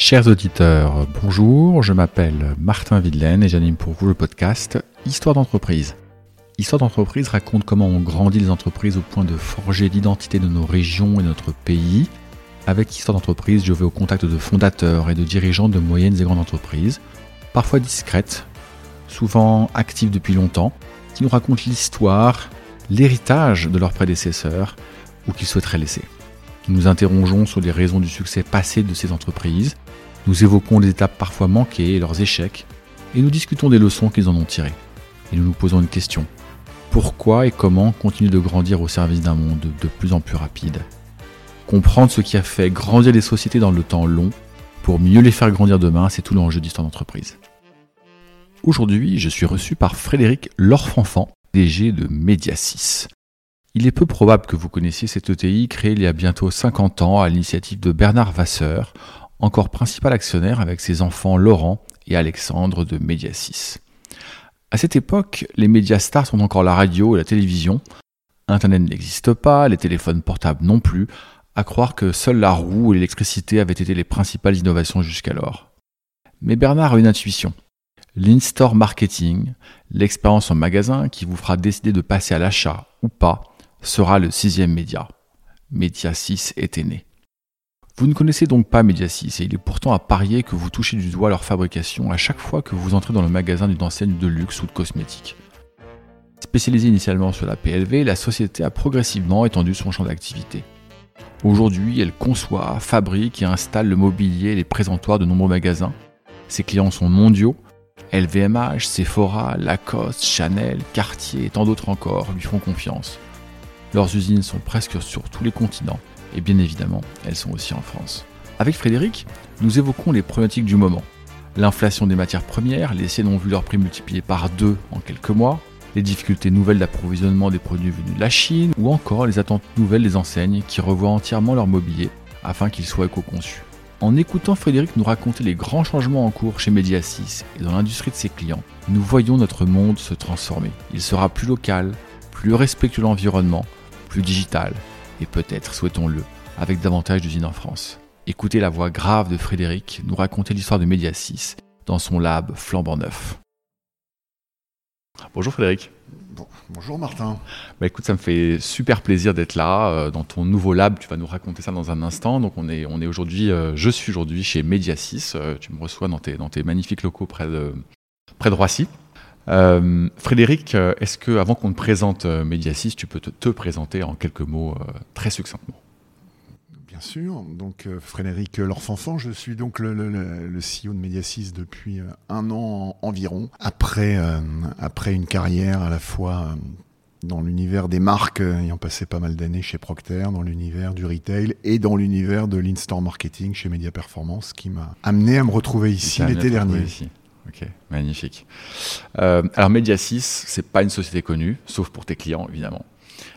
Chers auditeurs, bonjour, je m'appelle Martin Videlaine et j'anime pour vous le podcast Histoire d'entreprise. Histoire d'entreprise raconte comment on grandit les entreprises au point de forger l'identité de nos régions et de notre pays. Avec Histoire d'entreprise, je vais au contact de fondateurs et de dirigeants de moyennes et grandes entreprises, parfois discrètes, souvent actives depuis longtemps, qui nous racontent l'histoire, l'héritage de leurs prédécesseurs ou qu'ils souhaiteraient laisser. Nous nous interrogeons sur les raisons du succès passé de ces entreprises, nous évoquons les étapes parfois manquées et leurs échecs, et nous discutons des leçons qu'ils en ont tirées. Et nous nous posons une question. Pourquoi et comment continuer de grandir au service d'un monde de plus en plus rapide? Comprendre ce qui a fait grandir les sociétés dans le temps long, pour mieux les faire grandir demain, c'est tout l'enjeu d'histoire d'entreprise. Aujourd'hui, je suis reçu par Frédéric Lorfanfan, DG de Mediasis. Il est peu probable que vous connaissiez cette ETI créée il y a bientôt 50 ans à l'initiative de Bernard Vasseur encore principal actionnaire avec ses enfants Laurent et Alexandre de Mediasis. À cette époque, les médias stars sont encore la radio et la télévision. Internet n'existe pas, les téléphones portables non plus, à croire que seule la roue et l'électricité avaient été les principales innovations jusqu'alors. Mais Bernard a une intuition. L'in-store marketing, l'expérience en magasin qui vous fera décider de passer à l'achat ou pas, sera le sixième média. Média 6 était né. Vous ne connaissez donc pas Mediasis et il est pourtant à parier que vous touchez du doigt leur fabrication à chaque fois que vous entrez dans le magasin d'une enseigne de luxe ou de cosmétiques. Spécialisée initialement sur la PLV, la société a progressivement étendu son champ d'activité. Aujourd'hui, elle conçoit, fabrique et installe le mobilier et les présentoirs de nombreux magasins. Ses clients sont mondiaux. LVMH, Sephora, Lacoste, Chanel, Cartier et tant d'autres encore lui font confiance. Leurs usines sont presque sur tous les continents et bien évidemment, elles sont aussi en France. Avec Frédéric, nous évoquons les problématiques du moment. L'inflation des matières premières, les siennes ont vu leur prix multiplié par deux en quelques mois, les difficultés nouvelles d'approvisionnement des produits venus de la Chine, ou encore les attentes nouvelles des enseignes qui revoient entièrement leur mobilier afin qu'il soit éco-conçu. En écoutant Frédéric nous raconter les grands changements en cours chez Mediasis et dans l'industrie de ses clients, nous voyons notre monde se transformer. Il sera plus local, plus respectueux de l'environnement, plus digital, et peut-être, souhaitons-le, avec davantage d'usines en France. Écoutez la voix grave de Frédéric nous raconter l'histoire de Mediasis dans son lab flambant neuf. Bonjour Frédéric. bonjour Martin. Bah écoute, ça me fait super plaisir d'être là euh, dans ton nouveau lab. Tu vas nous raconter ça dans un instant. Donc on est, on est aujourd'hui, euh, je suis aujourd'hui chez Mediasis. Euh, tu me reçois dans tes, dans tes magnifiques locaux près de, près de Roissy. Euh, Frédéric, euh, est-ce que, avant qu'on te présente euh, Mediasis, tu peux te, présenter en quelques mots très succinctement? Bien sûr. Donc, Frédéric Lorfanfan, je suis donc le, CEO de Mediasis depuis un an environ. Après, après une carrière à la fois dans l'univers des marques, ayant passé pas mal d'années chez Procter, dans l'univers du retail et dans l'univers de l'in-store marketing chez Media Performance, qui m'a amené à me retrouver ici l'été dernier. Ok, magnifique. Euh, alors Mediasis, c'est pas une société connue, sauf pour tes clients évidemment.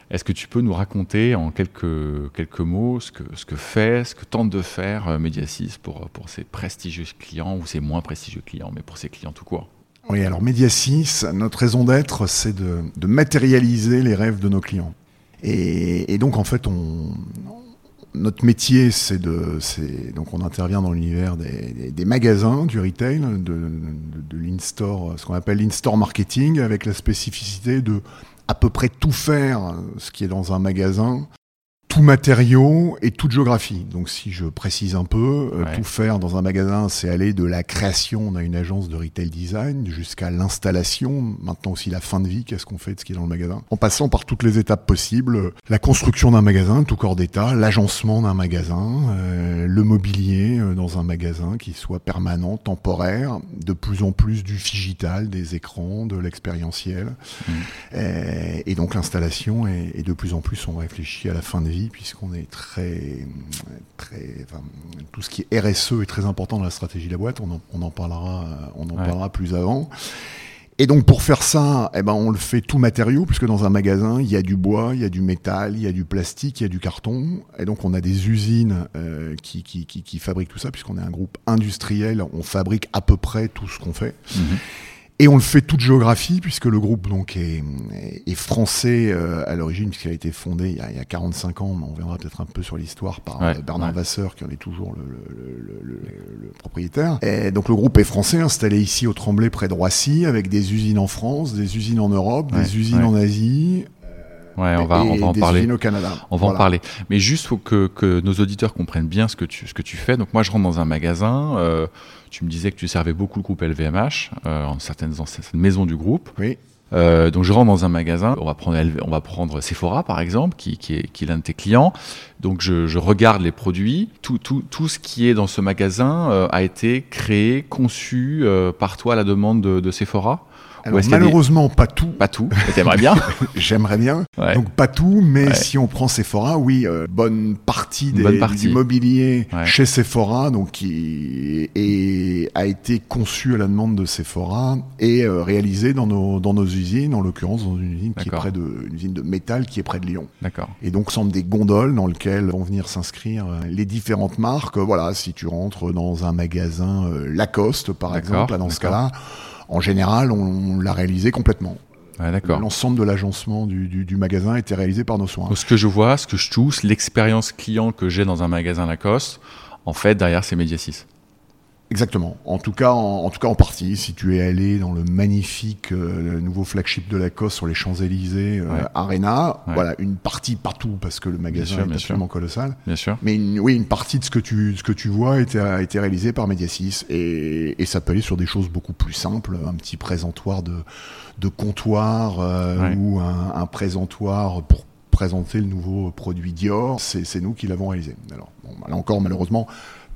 Est-ce que tu peux nous raconter en quelques, quelques mots ce que, ce que fait, ce que tente de faire euh, Mediasis pour, pour ses prestigieux clients ou ses moins prestigieux clients, mais pour ses clients tout court? Oui, alors Mediasis, notre raison d'être, c'est de, matérialiser les rêves de nos clients. Et donc en fait, on, notre métier, c'est de, donc on intervient dans l'univers des, magasins, du retail, de, de, l'in-store, ce qu'on appelle l'in-store marketing, avec la spécificité de à peu près tout faire ce qui est dans un magasin tout matériau et toute géographie. Donc si je précise un peu, euh, tout faire dans un magasin, c'est aller de la création, on a une agence de retail design, jusqu'à l'installation, maintenant aussi la fin de vie, qu'est-ce qu'on fait de ce qui est dans le magasin, en passant par toutes les étapes possibles, la construction d'un magasin, tout corps d'état, l'agencement d'un magasin, euh, le mobilier euh, dans un magasin qui soit permanent, temporaire, de plus en plus du digital, des écrans, de l'expérientiel. Mmh. Et, donc l'installation est, de plus en plus, on réfléchit à la fin de vie puisqu'on est très, très, tout ce qui est RSE est très important dans la stratégie de la boîte. On en, on en parlera, on en parlera plus avant. Et donc pour faire ça, eh ben on le fait tout matériau, puisque dans un magasin, il y a du bois, il y a du métal, il y a du plastique, il y a du carton. Et donc on a des usines euh, qui, qui, qui, qui, fabriquent tout ça, puisqu'on est un groupe industriel, on fabrique à peu près tout ce qu'on fait. Mhm. Et on le fait toute géographie, puisque le groupe donc est, est français euh, à l'origine, puisqu'il a été fondé il y a, il y a 45 ans, mais on verra peut-être un peu sur l'histoire par Ouais, euh, Bernard ouais. Vasseur, qui en est toujours le, le- le- le- le- le propriétaire. Et donc le groupe est français, installé ici au Tremblay, près de Roissy, avec des usines en France, des usines en Europe, Ouais, des usines en Asie, Ouais, on va, et on va en des parler. usines au Canada. On va en parler. Mais juste faut que, que nos auditeurs comprennent bien ce que tu, ce que tu fais. Donc moi, je rentre dans un magasin. euh, tu me disais que tu servais beaucoup le groupe LVMH, euh, en certaines, dans certaines maisons du groupe. Oui. Euh, donc je rentre dans un magasin, on va prendre, on va prendre Sephora par exemple, qui, qui est, qui est l'un de tes clients. Donc je, je regarde les produits. Tout, tout, tout ce qui est dans ce magasin euh, a été créé, conçu euh, par toi à la demande de, de Sephora? Alors, des- malheureusement, pas tout. Pas tout, t'aimerais bien. J'aimerais bien. Ouais. Donc pas tout, mais Ouais. si on prend Sephora, oui, euh, bonne partie, des, bonne partie. du mobilier Ouais. chez Sephora, donc qui est, a été conçu à la demande de Sephora et euh, réalisé dans nos, dans nos usines, en l'occurrence dans une usine qui est près de, une usine de métal qui est près de Lyon. D'accord. Et donc sont des gondoles dans lesquelles vont venir s'inscrire euh, les différentes marques. Voilà, si tu rentres dans un magasin euh, Lacoste, par exemple, là, dans ce cas-là, en général, on l'a réalisé complètement. L'ensemble de l'agencement du, du, du magasin était réalisé par nos soins. Donc, ce que je vois, ce que je touche, l'expérience client que j'ai dans un magasin Lacoste, en fait, derrière, c'est Mediasis. Exactement. En tout cas, en, en tout cas en partie. Si tu es allé dans le magnifique euh, nouveau flagship de Lacoste sur les Champs-Élysées euh, Ouais. Arena, Ouais. voilà une partie partout parce que le magasin est absolument colossal. Bien sûr. Mais une- oui, une partie de ce que tu ce que tu vois a été, a été réalisé par Mediasis et, et ça peut aller sur des choses beaucoup plus simples, un petit présentoir de de comptoir euh, Ouais. ou un, un présentoir pour présenter le nouveau produit Dior. C'est c'est nous qui l'avons réalisé. Alors bon, là encore malheureusement.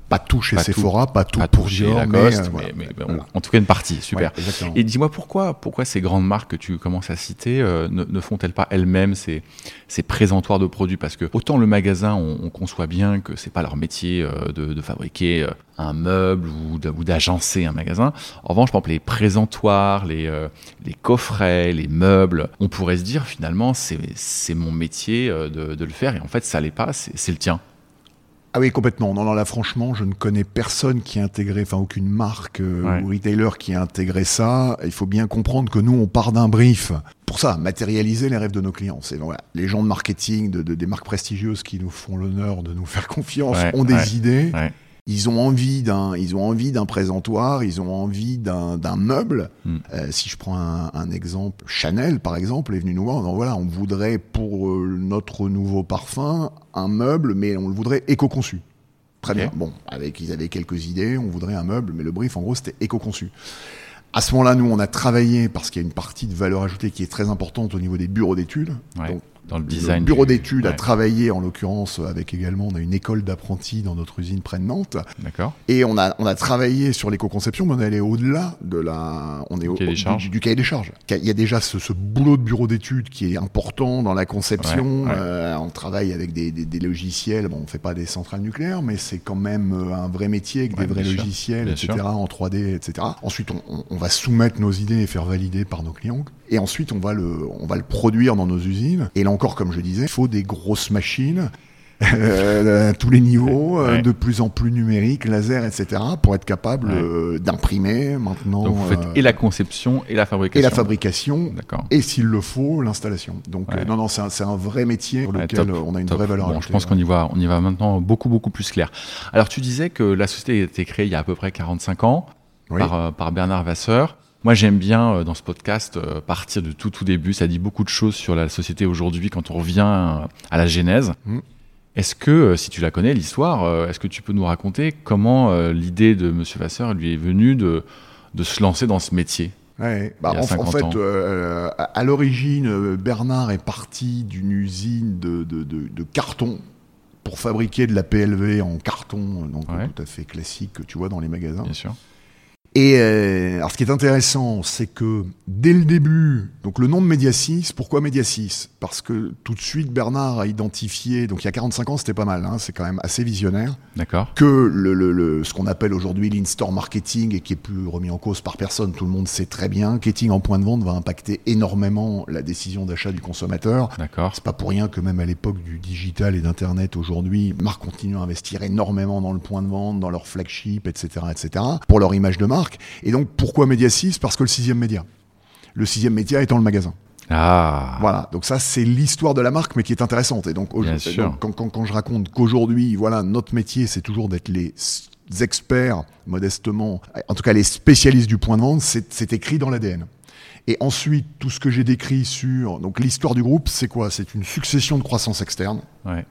Pas tout chez Pas tout. Sephora, pas tout Pas pour chez Lacoste, mais, euh, mais, voilà. mais- mais en- Voilà. en tout cas une partie, super. Ouais. Et dis-moi pourquoi, pourquoi ces grandes marques que tu commences à citer euh, ne, ne font-elles pas elles-mêmes ces, ces présentoirs de produits? Parce que autant le magasin, on, on conçoit bien que c'est pas leur métier euh, de, de fabriquer un meuble ou d'agencer un magasin. En revanche, par exemple, les présentoirs, les, les coffrets, les meubles, on pourrait se dire finalement c'est mon métier de, de le faire et en fait ça l'est pas, c'est le tien. Ah oui, complètement. Non, non, là, franchement, je ne connais personne qui a intégré, enfin, aucune marque euh, Ouais. ou retailer qui a intégré ça. Il faut bien comprendre que nous, on part d'un brief. Pour ça, matérialiser les rêves de nos clients. C'est voilà, les gens de marketing, de, de- des marques prestigieuses qui nous font l'honneur de nous faire confiance, Ouais, ont des ouais, idées. Ils ont envie d'un, ils ont envie d'un présentoir, ils ont envie d'un, d'un meuble. Mm. Euh, si je prends un, un exemple, Chanel par exemple est venu nous voir. disant, voilà, on voudrait pour euh, notre nouveau parfum un meuble, mais on le voudrait éco-conçu. Très bien. Bon, avec ils avaient quelques idées, on voudrait un meuble, mais le brief en gros c'était éco-conçu. À ce moment-là, nous on a travaillé parce qu'il y a une partie de valeur ajoutée qui est très importante au niveau des bureaux d'études. Ouais. Donc Dans le le design. bureau du- d'études a travaillé en l'occurrence avec également on a une école d'apprentis dans notre usine près de Nantes D'accord. et on a on a travaillé sur l'éco-conception mais on est allé au-delà de la on est au, cahier du- cahier des charges. Il y a déjà ce, ce boulot de bureau d'études qui est important dans la conception. Ouais, ouais. Euh, on travaille avec des, des- des logiciels. Bon, on fait pas des centrales nucléaires, mais c'est quand même euh, un vrai métier avec des vrais sûr, logiciels, etc. sûr. En 3D, etc. Ensuite, on, va soumettre nos idées et faire valider par nos clients. Et ensuite, on va le on va le produire dans nos usines. Et encore, comme je disais, il faut des grosses machines. euh, à tous les niveaux, euh, Ouais. de plus en plus numériques, laser, etc., pour être capable Ouais. euh, d'imprimer maintenant Donc vous faites et la conception et la fabrication. et la fabrication, D'accord. et s'il le faut, l'installation. Donc Ouais. non, non, c'est un, vrai métier pour lequel top, on a une top. vraie valeur Bon, ajoutée. je pense qu'on y va, on y va maintenant beaucoup beaucoup plus clair. Alors tu disais que la société a été créée il y a à peu près 45 ans Oui. par, par Bernard Vasseur. Moi j'aime bien euh, dans ce podcast euh, partir de tout tout début. Ça dit beaucoup de choses sur la société aujourd'hui quand on revient euh, à la genèse. Mm. Est-ce que, si tu la connais, l'histoire, est-ce que tu peux nous raconter comment l'idée de Monsieur Vasseur lui est venue de, de se lancer dans ce métier Ouais, bah, en, en 50 fait, euh, à, l'origine, Bernard est parti d'une usine de, de, de- de carton pour fabriquer de la PLV en carton, donc Ouais. tout à fait classique que tu vois dans les magasins. Bien sûr. Et euh, alors, ce qui est intéressant, c'est que dès le début, donc le nom de Mediasis, pourquoi Mediasis Parce que tout de suite, Bernard a identifié, donc il y a 45 ans, c'était pas mal, hein, c'est quand même assez visionnaire, D'accord. que le, le- le- ce qu'on appelle aujourd'hui l'in-store marketing et qui est plus remis en cause par personne, tout le monde sait très bien, marketing en point de vente va impacter énormément la décision d'achat du consommateur. D'accord. C'est pas pour rien que même à l'époque du digital et d'internet aujourd'hui, marques continuent à investir énormément dans le point de vente, dans leur flagship, etc., etc. Pour leur image de marque. Marque. Et donc, pourquoi Média 6 Parce que le sixième média. Le sixième média étant le magasin. Ah. Voilà, donc ça c'est l'histoire de la marque, mais qui est intéressante. Et donc, quand, quand, quand, je raconte qu'aujourd'hui, voilà, notre métier, c'est toujours d'être les experts, modestement, en tout cas les spécialistes du point de vente, c'est écrit dans l'ADN. Et ensuite, tout ce que j'ai décrit sur donc l'histoire du groupe, c'est quoi? C'est une succession de croissance externe ouais.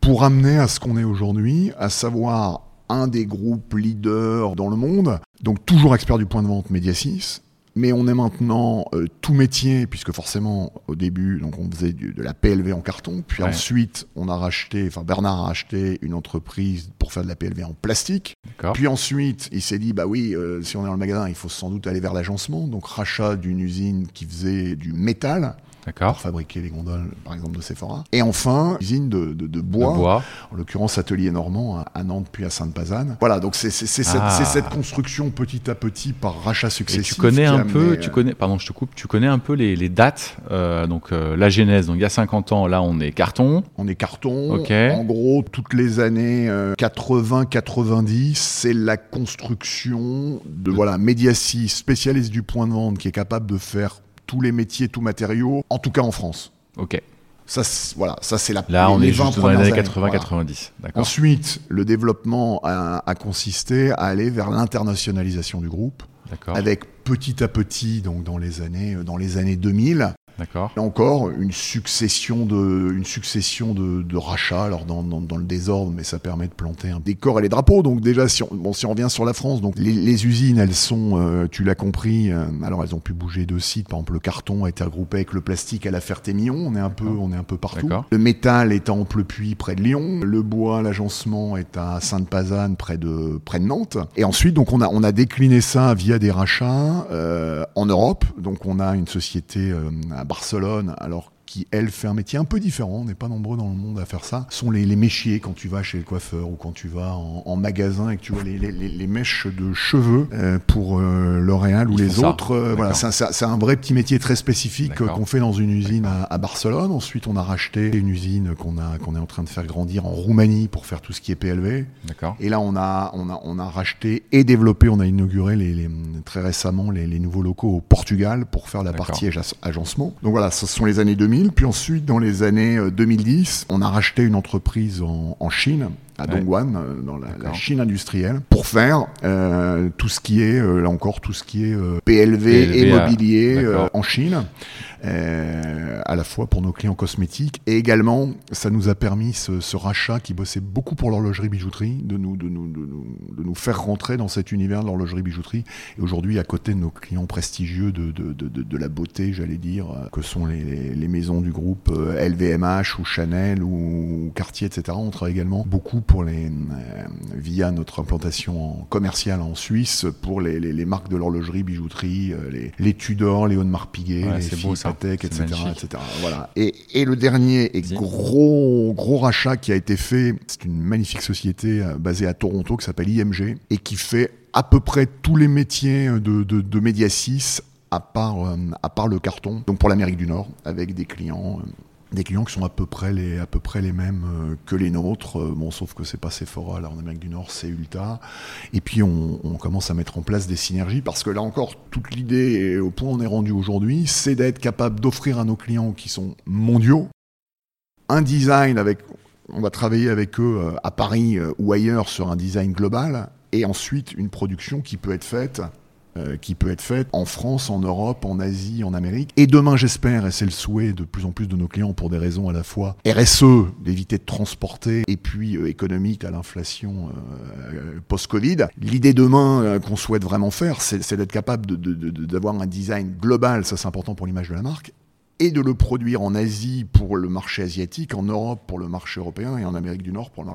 pour amener à ce qu'on est aujourd'hui, à savoir un des groupes leaders dans le monde, donc toujours expert du point de vente Mediasis, mais on est maintenant euh, tout métier, puisque forcément, au début, donc on faisait de la PLV en carton, puis ensuite, on a racheté, enfin Bernard a acheté une entreprise pour faire de la PLV en plastique. Puis ensuite, il s'est dit, bah oui, euh, si on est dans le magasin, il faut sans doute aller vers l'agencement, donc rachat d'une usine qui faisait du métal pour fabriquer les gondoles, par exemple, de Sephora. Et enfin, usine de, de, bois, en l'occurrence Atelier Normand à Nantes puis à Sainte-Pazanne. Voilà, donc c'est cette, ah. cette, construction petit à petit par rachat successif. Et tu connais un peu, tu euh, connais, pardon, je te coupe, tu connais un peu les, les dates, euh, donc euh, la genèse. Donc il y a 50 ans, là on est carton. On est carton. Ok. En gros, toutes les années 80-90, c'est la construction de voilà Mediacy, spécialiste du point de vente, qui est capable de faire tous les métiers, tous matériaux, en tout cas en France. Ok. Ça, voilà, ça c'est la. Là, on est juste dans les années 80-90. Ensuite, le développement a, a, consisté à aller vers l'internationalisation du groupe, avec petit à petit, donc dans les années, dans les années 2000, D'accord. Et encore une succession de, une succession de, de rachats, alors dans, dans, dans, le désordre, mais ça permet de planter un décor et les drapeaux. Donc déjà, si on, bon, si on revient sur la France, donc les, les usines, elles sont, euh, tu l'as compris, euh, alors elles ont pu bouger de sites. Par exemple, le carton a été regroupé avec le plastique à la Ferté-Millon. On est un peu, on est un peu partout. Le métal est à Amplepuis, près de Lyon. Le bois, l'agencement est à Sainte-Pazanne, près de, près de Nantes. Et ensuite, donc on a, on a décliné ça via des rachats euh, en Europe. Donc on a une société à Barcelone, alors qui, elle, fait un métier un peu différent, on n'est pas nombreux dans le monde à faire ça, sont les, les méchiers quand tu vas chez le coiffeur ou quand tu vas en, magasin et que tu vois les, les, les mèches de cheveux euh, pour euh, L'Oréal ou les autres. Euh, voilà, c'est un, vrai petit métier très spécifique qu'on fait dans une usine à, Barcelone. Ensuite, on a racheté une usine qu'on qu'on est en train de faire grandir en Roumanie pour faire tout ce qui est PLV. Et là, on a, on, a, on a racheté et développé, on a inauguré très récemment les, nouveaux locaux au Portugal pour faire la partie agencement. Donc voilà, ce sont les années 2000. Puis ensuite, dans les années 2010, euh, on a racheté une entreprise en, en Chine à Dongguan, euh, dans la, Chine industrielle, pour faire euh, tout ce qui est, là encore, tout ce qui est PLV, et mobilier en Chine, à la fois pour nos clients cosmétiques et également, ça nous a permis ce, ce rachat qui bossait beaucoup pour l'horlogerie bijouterie, de nous, de, nous, de, nous, de nous faire rentrer dans cet univers de l'horlogerie bijouterie. Et aujourd'hui, à côté de nos clients prestigieux de, de, de la beauté, j'allais dire, que sont les, les, maisons du groupe LVMH ou Chanel ou Cartier, etc., on travaille également beaucoup pour les, euh, via notre implantation commerciale en Suisse pour les, les, marques de l'horlogerie, bijouterie, euh, les, les Tudor, les Audemars Piguet, les Patek, etc., etc. Voilà. Et, et, le dernier et gros, gros rachat qui a été fait, c'est une magnifique société euh, basée à Toronto qui s'appelle IMG et qui fait à peu près tous les métiers de, de, de Mediasis à part, à part le carton, donc pour l'Amérique du Nord, avec des clients des clients qui sont à peu près les, mêmes euh, que les nôtres, euh, bon, sauf que c'est pas Sephora, là en Amérique du Nord, c'est Ulta. Et puis on, on, commence à mettre en place des synergies parce que là encore, toute l'idée, au point où on est rendu aujourd'hui, c'est d'être capable d'offrir à nos clients qui sont mondiaux un design avec, on va travailler avec eux euh, à Paris ou ailleurs sur un design global et ensuite une production qui peut être faite euh, qui peut être faite en France, en Europe, en Asie, en Amérique. Et demain, j'espère, et c'est le souhait de plus en plus de nos clients pour des raisons à la fois RSE, d'éviter de transporter, et puis euh, économique à l'inflation euh, post-Covid. L'idée demain qu'on souhaite vraiment faire, c'est d'être capable d'avoir un design global, ça c'est important pour l'image de la marque, et de le produire en Asie pour le marché asiatique, en Europe pour le marché européen et en Amérique du Nord pour le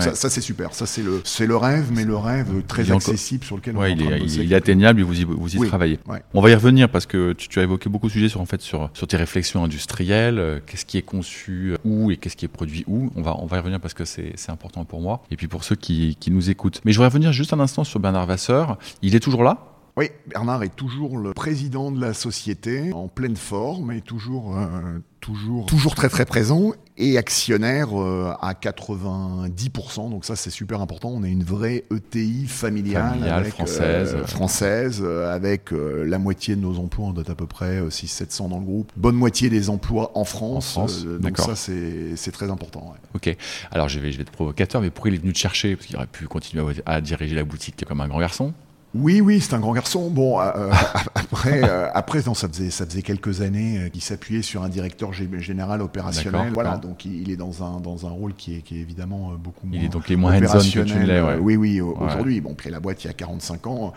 Ça, ça c'est super. Ça, c'est le, c'est le rêve, mais le rêve très accessible sur lequel on est, il, est, il est atteignable et vous y, vous y travaillez. On va y revenir parce que tu, tu, as évoqué beaucoup de sujets sur, en fait, sur, sur tes réflexions industrielles, euh, qu'est-ce qui est conçu où et qu'est-ce qui est produit où. On va, on va y revenir parce que c'est, c'est important pour moi et puis pour ceux qui, qui nous écoutent. Mais je voudrais revenir juste un instant sur Bernard Vasseur. Il est toujours là? Oui, Bernard est toujours le président de la société, en pleine forme et toujours euh, toujours, toujours très très présent et actionnaire euh, à 90%. Donc ça, c'est super important. On est une vraie ETI familiale, Familiale, française. euh, française, euh, avec la moitié de nos emplois, on doit être à peu près 600-700 dans le groupe. Bonne moitié des emplois en France. En France, donc ça, c'est c'est très important. ouais. Ok. Alors je vais, je vais être provocateur, mais pourquoi il est venu te chercher? Parce qu'il aurait pu continuer à, à diriger la boutique comme un grand garçon. Oui, oui, c'est un grand garçon. Bon, euh, euh, après, euh, après, non, ça faisait, ça faisait quelques années qu'il s'appuyait sur un directeur gé- général opérationnel. Voilà, donc il, est dans un dans un rôle qui est, qui est évidemment beaucoup moins. Il est donc les moins hands-on que tu opérationnel. ouais. Oui, oui, au- Ouais. aujourd'hui. Bon, puis la boîte, il y a 45 ans.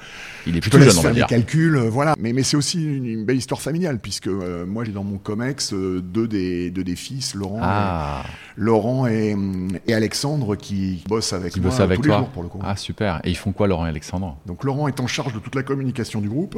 Il est Je plutôt te laisse jeune, on va dire. des calculs, voilà. Mais, mais c'est aussi une, une belle histoire familiale, puisque euh, moi, j'ai dans mon COMEX deux, des, deux des fils, Laurent, Ah, et, Laurent et, et Alexandre, qui bossent avec qui moi bosse avec tous les toi. jours, pour le coup. Ah, super. Et ils font quoi, Laurent et Alexandre? Donc Laurent est en charge de toute la communication du groupe.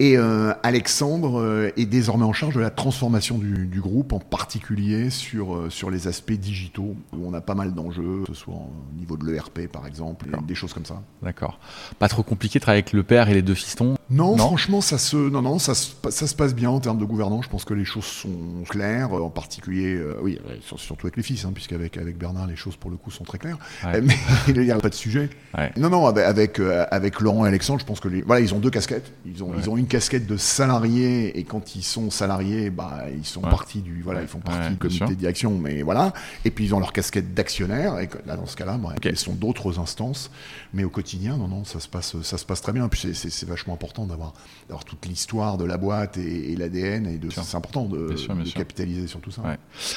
Et euh, Alexandre euh, est désormais en charge de la transformation du, du groupe, en particulier sur, euh, sur les aspects digitaux, où on a pas mal d'enjeux, que ce soit au niveau de l'ERP par exemple, des choses comme ça. D'accord. Pas trop compliqué de travailler avec le père et les deux fistons? Non, Non? franchement, ça se, non, non, ça se, ça se passe bien en termes de gouvernance. Je pense que les choses sont claires, en particulier, oui, sur- surtout avec les fils, hein, puisqu'avec avec Bernard, les choses pour le coup sont très claires. Ouais. Mais il n'y a pas de sujet. Ouais. Non, non, avec, avec, avec Laurent et Alexandre, je pense que les, voilà, ils ont deux casquettes. Ils ont, Ouais. ils ont une casquette de salariés, et quand ils sont salariés, bah, ils sont Ouais. du, voilà, ils font partie Ouais, du comité sûr. de direction, mais voilà. Et puis ils ont leur casquette d'actionnaire, et là, dans ce cas-là, bah, ils sont d'autres instances. Mais au quotidien, non, non, ça se passe, ça se passe très bien. Puis c'est- vachement important d'avoir, d'avoir toute l'histoire de la boîte et, et l'ADN, et de, c'est important de, Bien sûr, bien de sûr. capitaliser sur tout ça. Ouais.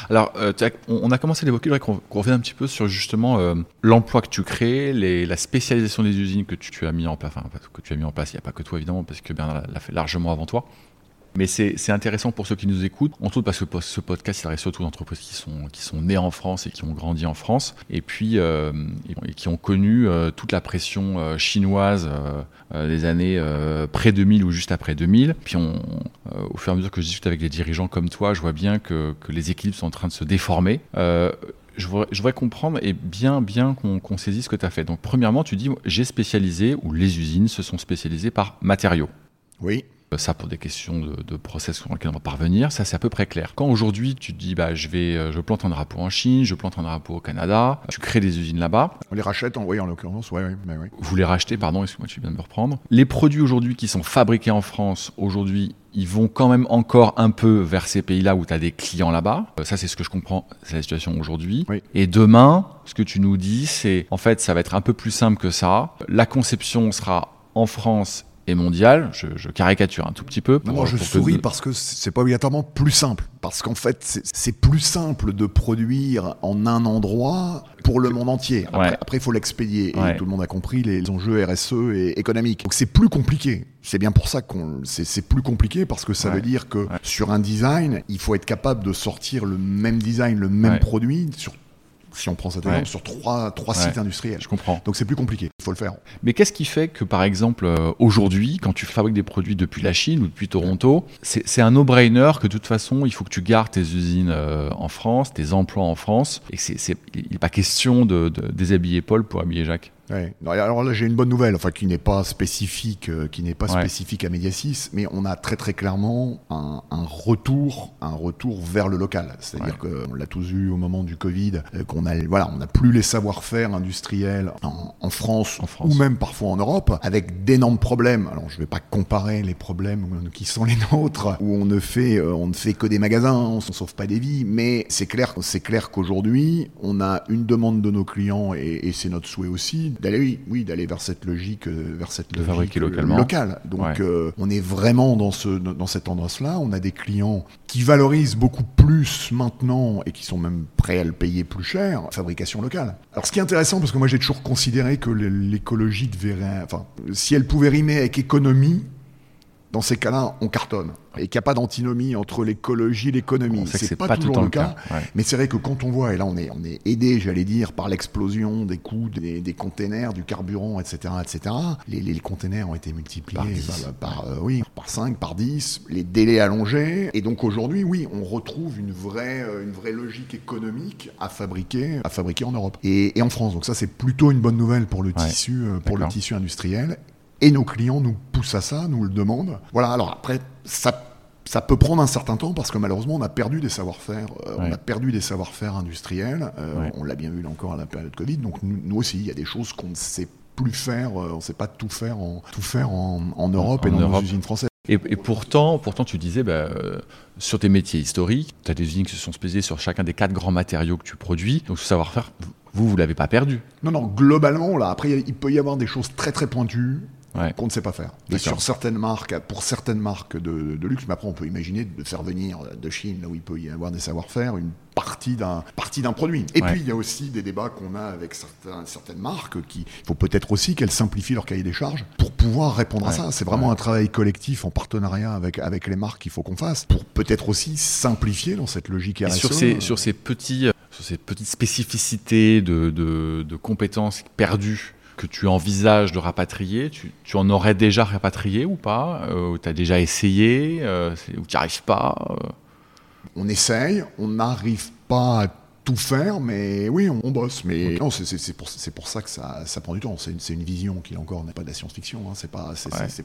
Alors, euh, as- on a commencé à l'évoquer, qu'on qu'on revienne un petit peu sur justement euh, l'emploi que tu crées, les, la spécialisation des usines que tu, tu as mis en place, enfin que tu as mis en place. Il n'y a pas que toi évidemment, parce que Bernard l'a largement avant toi. Mais c'est intéressant pour ceux qui nous écoutent, entre autres parce que ce podcast s'adresse surtout aux entreprises qui sont, qui sont nées en France et qui ont grandi en France, et puis euh, qui ont connu euh, toute la pression euh, chinoise des années euh, près-2000 ou juste après 2000. Puis au fur et à mesure que je discute avec des dirigeants comme toi, je vois bien que, que les équilibres sont en train de se déformer. Je voudrais, comprendre et bien, bien qu'on saisisse ce que tu as fait. Donc, premièrement, tu dis j'ai spécialisé, ou les usines se sont spécialisées par matériaux. Oui. Euh, Ça, pour des questions de, de process sur lesquels on va parvenir, ça c'est à peu près clair. Quand aujourd'hui tu te dis, bah, je, vais, euh, je plante un drapeau en Chine, je plante un drapeau au Canada, tu crées des usines là-bas, On les rachète, en, oui, en l'occurrence, mais oui. vous les rachetez, pardon, excuse-moi, tu viens de me reprendre. Les produits aujourd'hui qui sont fabriqués en France, aujourd'hui, ils vont quand même encore un peu vers ces pays-là où tu as des clients là-bas. Euh, Ça, c'est ce que je comprends, c'est la situation aujourd'hui. Oui. Et demain, ce que tu nous dis, c'est en fait, ça va être un peu plus simple que ça. La conception sera en France et mondiale. Je, je caricature un tout petit peu. Pour- non, je pour souris parce que c'est pas obligatoirement plus simple. Parce qu'en fait, c'est- plus simple de produire en un endroit pour le monde entier. Après, Ouais. après, il faut l'expédier. Ouais. Et tout le monde a compris les enjeux RSE et économiques. Donc c'est plus compliqué. C'est bien pour ça qu'on c'est plus compliqué parce que ça Ouais. veut dire que sur un design, il faut être capable de sortir le même design, le même produit sur si on prend cet exemple Ouais. sur trois trois Ouais. sites industriels. Je comprends. Donc c'est plus compliqué. Il faut le faire. Mais qu'est-ce qui fait que, par exemple, euh, aujourd'hui, quand tu fabriques des produits depuis la Chine ou depuis Toronto, c'est un no-brainer que de toute façon, il faut que tu gardes tes usines euh, en France, tes emplois en France, et que c'est- c'est- il n'est pas question de, de déshabiller Paul pour habiller Jacques. Ouais. Alors là, j'ai une bonne nouvelle, enfin qui n'est pas spécifique, euh, qui n'est pas Ouais. spécifique à Mediasis, mais on a très très clairement un, un retour, un retour vers le local. C'est-à-dire qu'on l'a tous vu au moment du Covid, euh, qu'on a, voilà, on n'a plus les savoir-faire industriels en, en France, En France. ou même parfois en Europe, avec d'énormes problèmes. Alors je ne vais pas comparer les problèmes qui sont les nôtres, où on ne fait, euh, on ne fait que des magasins, on ne sauve pas des vies, mais c'est clair, c'est clair qu'aujourd'hui, on a une demande de nos clients et, et c'est notre souhait aussi d'aller, oui, oui, d'aller vers cette logique, euh, vers cette De logique fabriquer euh, localement. locale. Donc, Ouais. euh, on est vraiment dans ce, dans cette tendance-là. On a des clients qui valorisent beaucoup plus maintenant et qui sont même prêts à le payer plus cher, fabrication locale. Alors, ce qui est intéressant, parce que moi, j'ai toujours considéré que l'écologie devait, enfin, si elle pouvait rimer avec économie, dans ces cas-là, on cartonne. Et qu'il n'y a pas d'antinomie entre l'écologie et l'économie. C'est pas, pas toujours le cas. cas, ouais. Mais c'est vrai que quand on voit, et là on est, on est aidé, j'allais dire, par l'explosion des coûts des, des containers, du carburant, etc., etc. Les, les, les containers ont été multipliés Par 10. par, par, euh, oui, par 5, par 10, les délais allongés. Et donc aujourd'hui, oui, on retrouve une vraie, euh, une vraie logique économique à fabriquer, à fabriquer en Europe et, et en France. Donc ça, c'est plutôt une bonne nouvelle pour le Ouais, tissu, euh, pour le tissu industriel. Et nos clients nous poussent à ça, nous le demandent. Voilà. Alors après, ça ça peut prendre un certain temps parce que malheureusement on a perdu des savoir-faire, euh, on a perdu des savoir-faire industriels. Euh, on l'a bien vu là encore à la période Covid. Donc nous, aussi, il y a des choses qu'on ne sait plus faire, on ne sait pas tout faire en, tout faire en, Europe et dans nos usines françaises. Et, pourtant, pourtant, tu disais, bah, sur tes métiers historiques, tu as des usines qui se sont spécialisées sur chacun des quatre grands matériaux que tu produis. Donc ce savoir-faire, vous, vous l'avez pas perdu. Non, non, globalement, là, après, il peut y avoir des choses très très pointues qu'on ne sait pas faire. Et sur certaines marques, pour certaines marques de, luxe, mais après on peut imaginer de faire venir de Chine, là où il peut y avoir des savoir-faire, une partie d'un partie d'un produit. Et puis il y a aussi des débats qu'on a avec certains, certaines marques qui il faut peut-être aussi qu'elles simplifient leur cahier des charges pour pouvoir répondre à ça. C'est vraiment un travail collectif en partenariat avec avec les marques qu'il faut qu'on fasse pour peut-être aussi simplifier dans cette logique Et sur ces sur ces petits euh, sur ces petites spécificités de, de, de compétences perdues que tu envisages de rapatrier, tu, en aurais déjà rapatrié ou pas euh, Tu as déjà essayé euh, Ou tu n'y arrives pas euh? On essaye, on n'arrive pas à tout faire, mais oui, on, bosse. Mais non, c'est pour, pour, ça que ça, ça prend du temps. C'est une vision qui encore n'est pas de la science-fiction. Hein. C'est pas,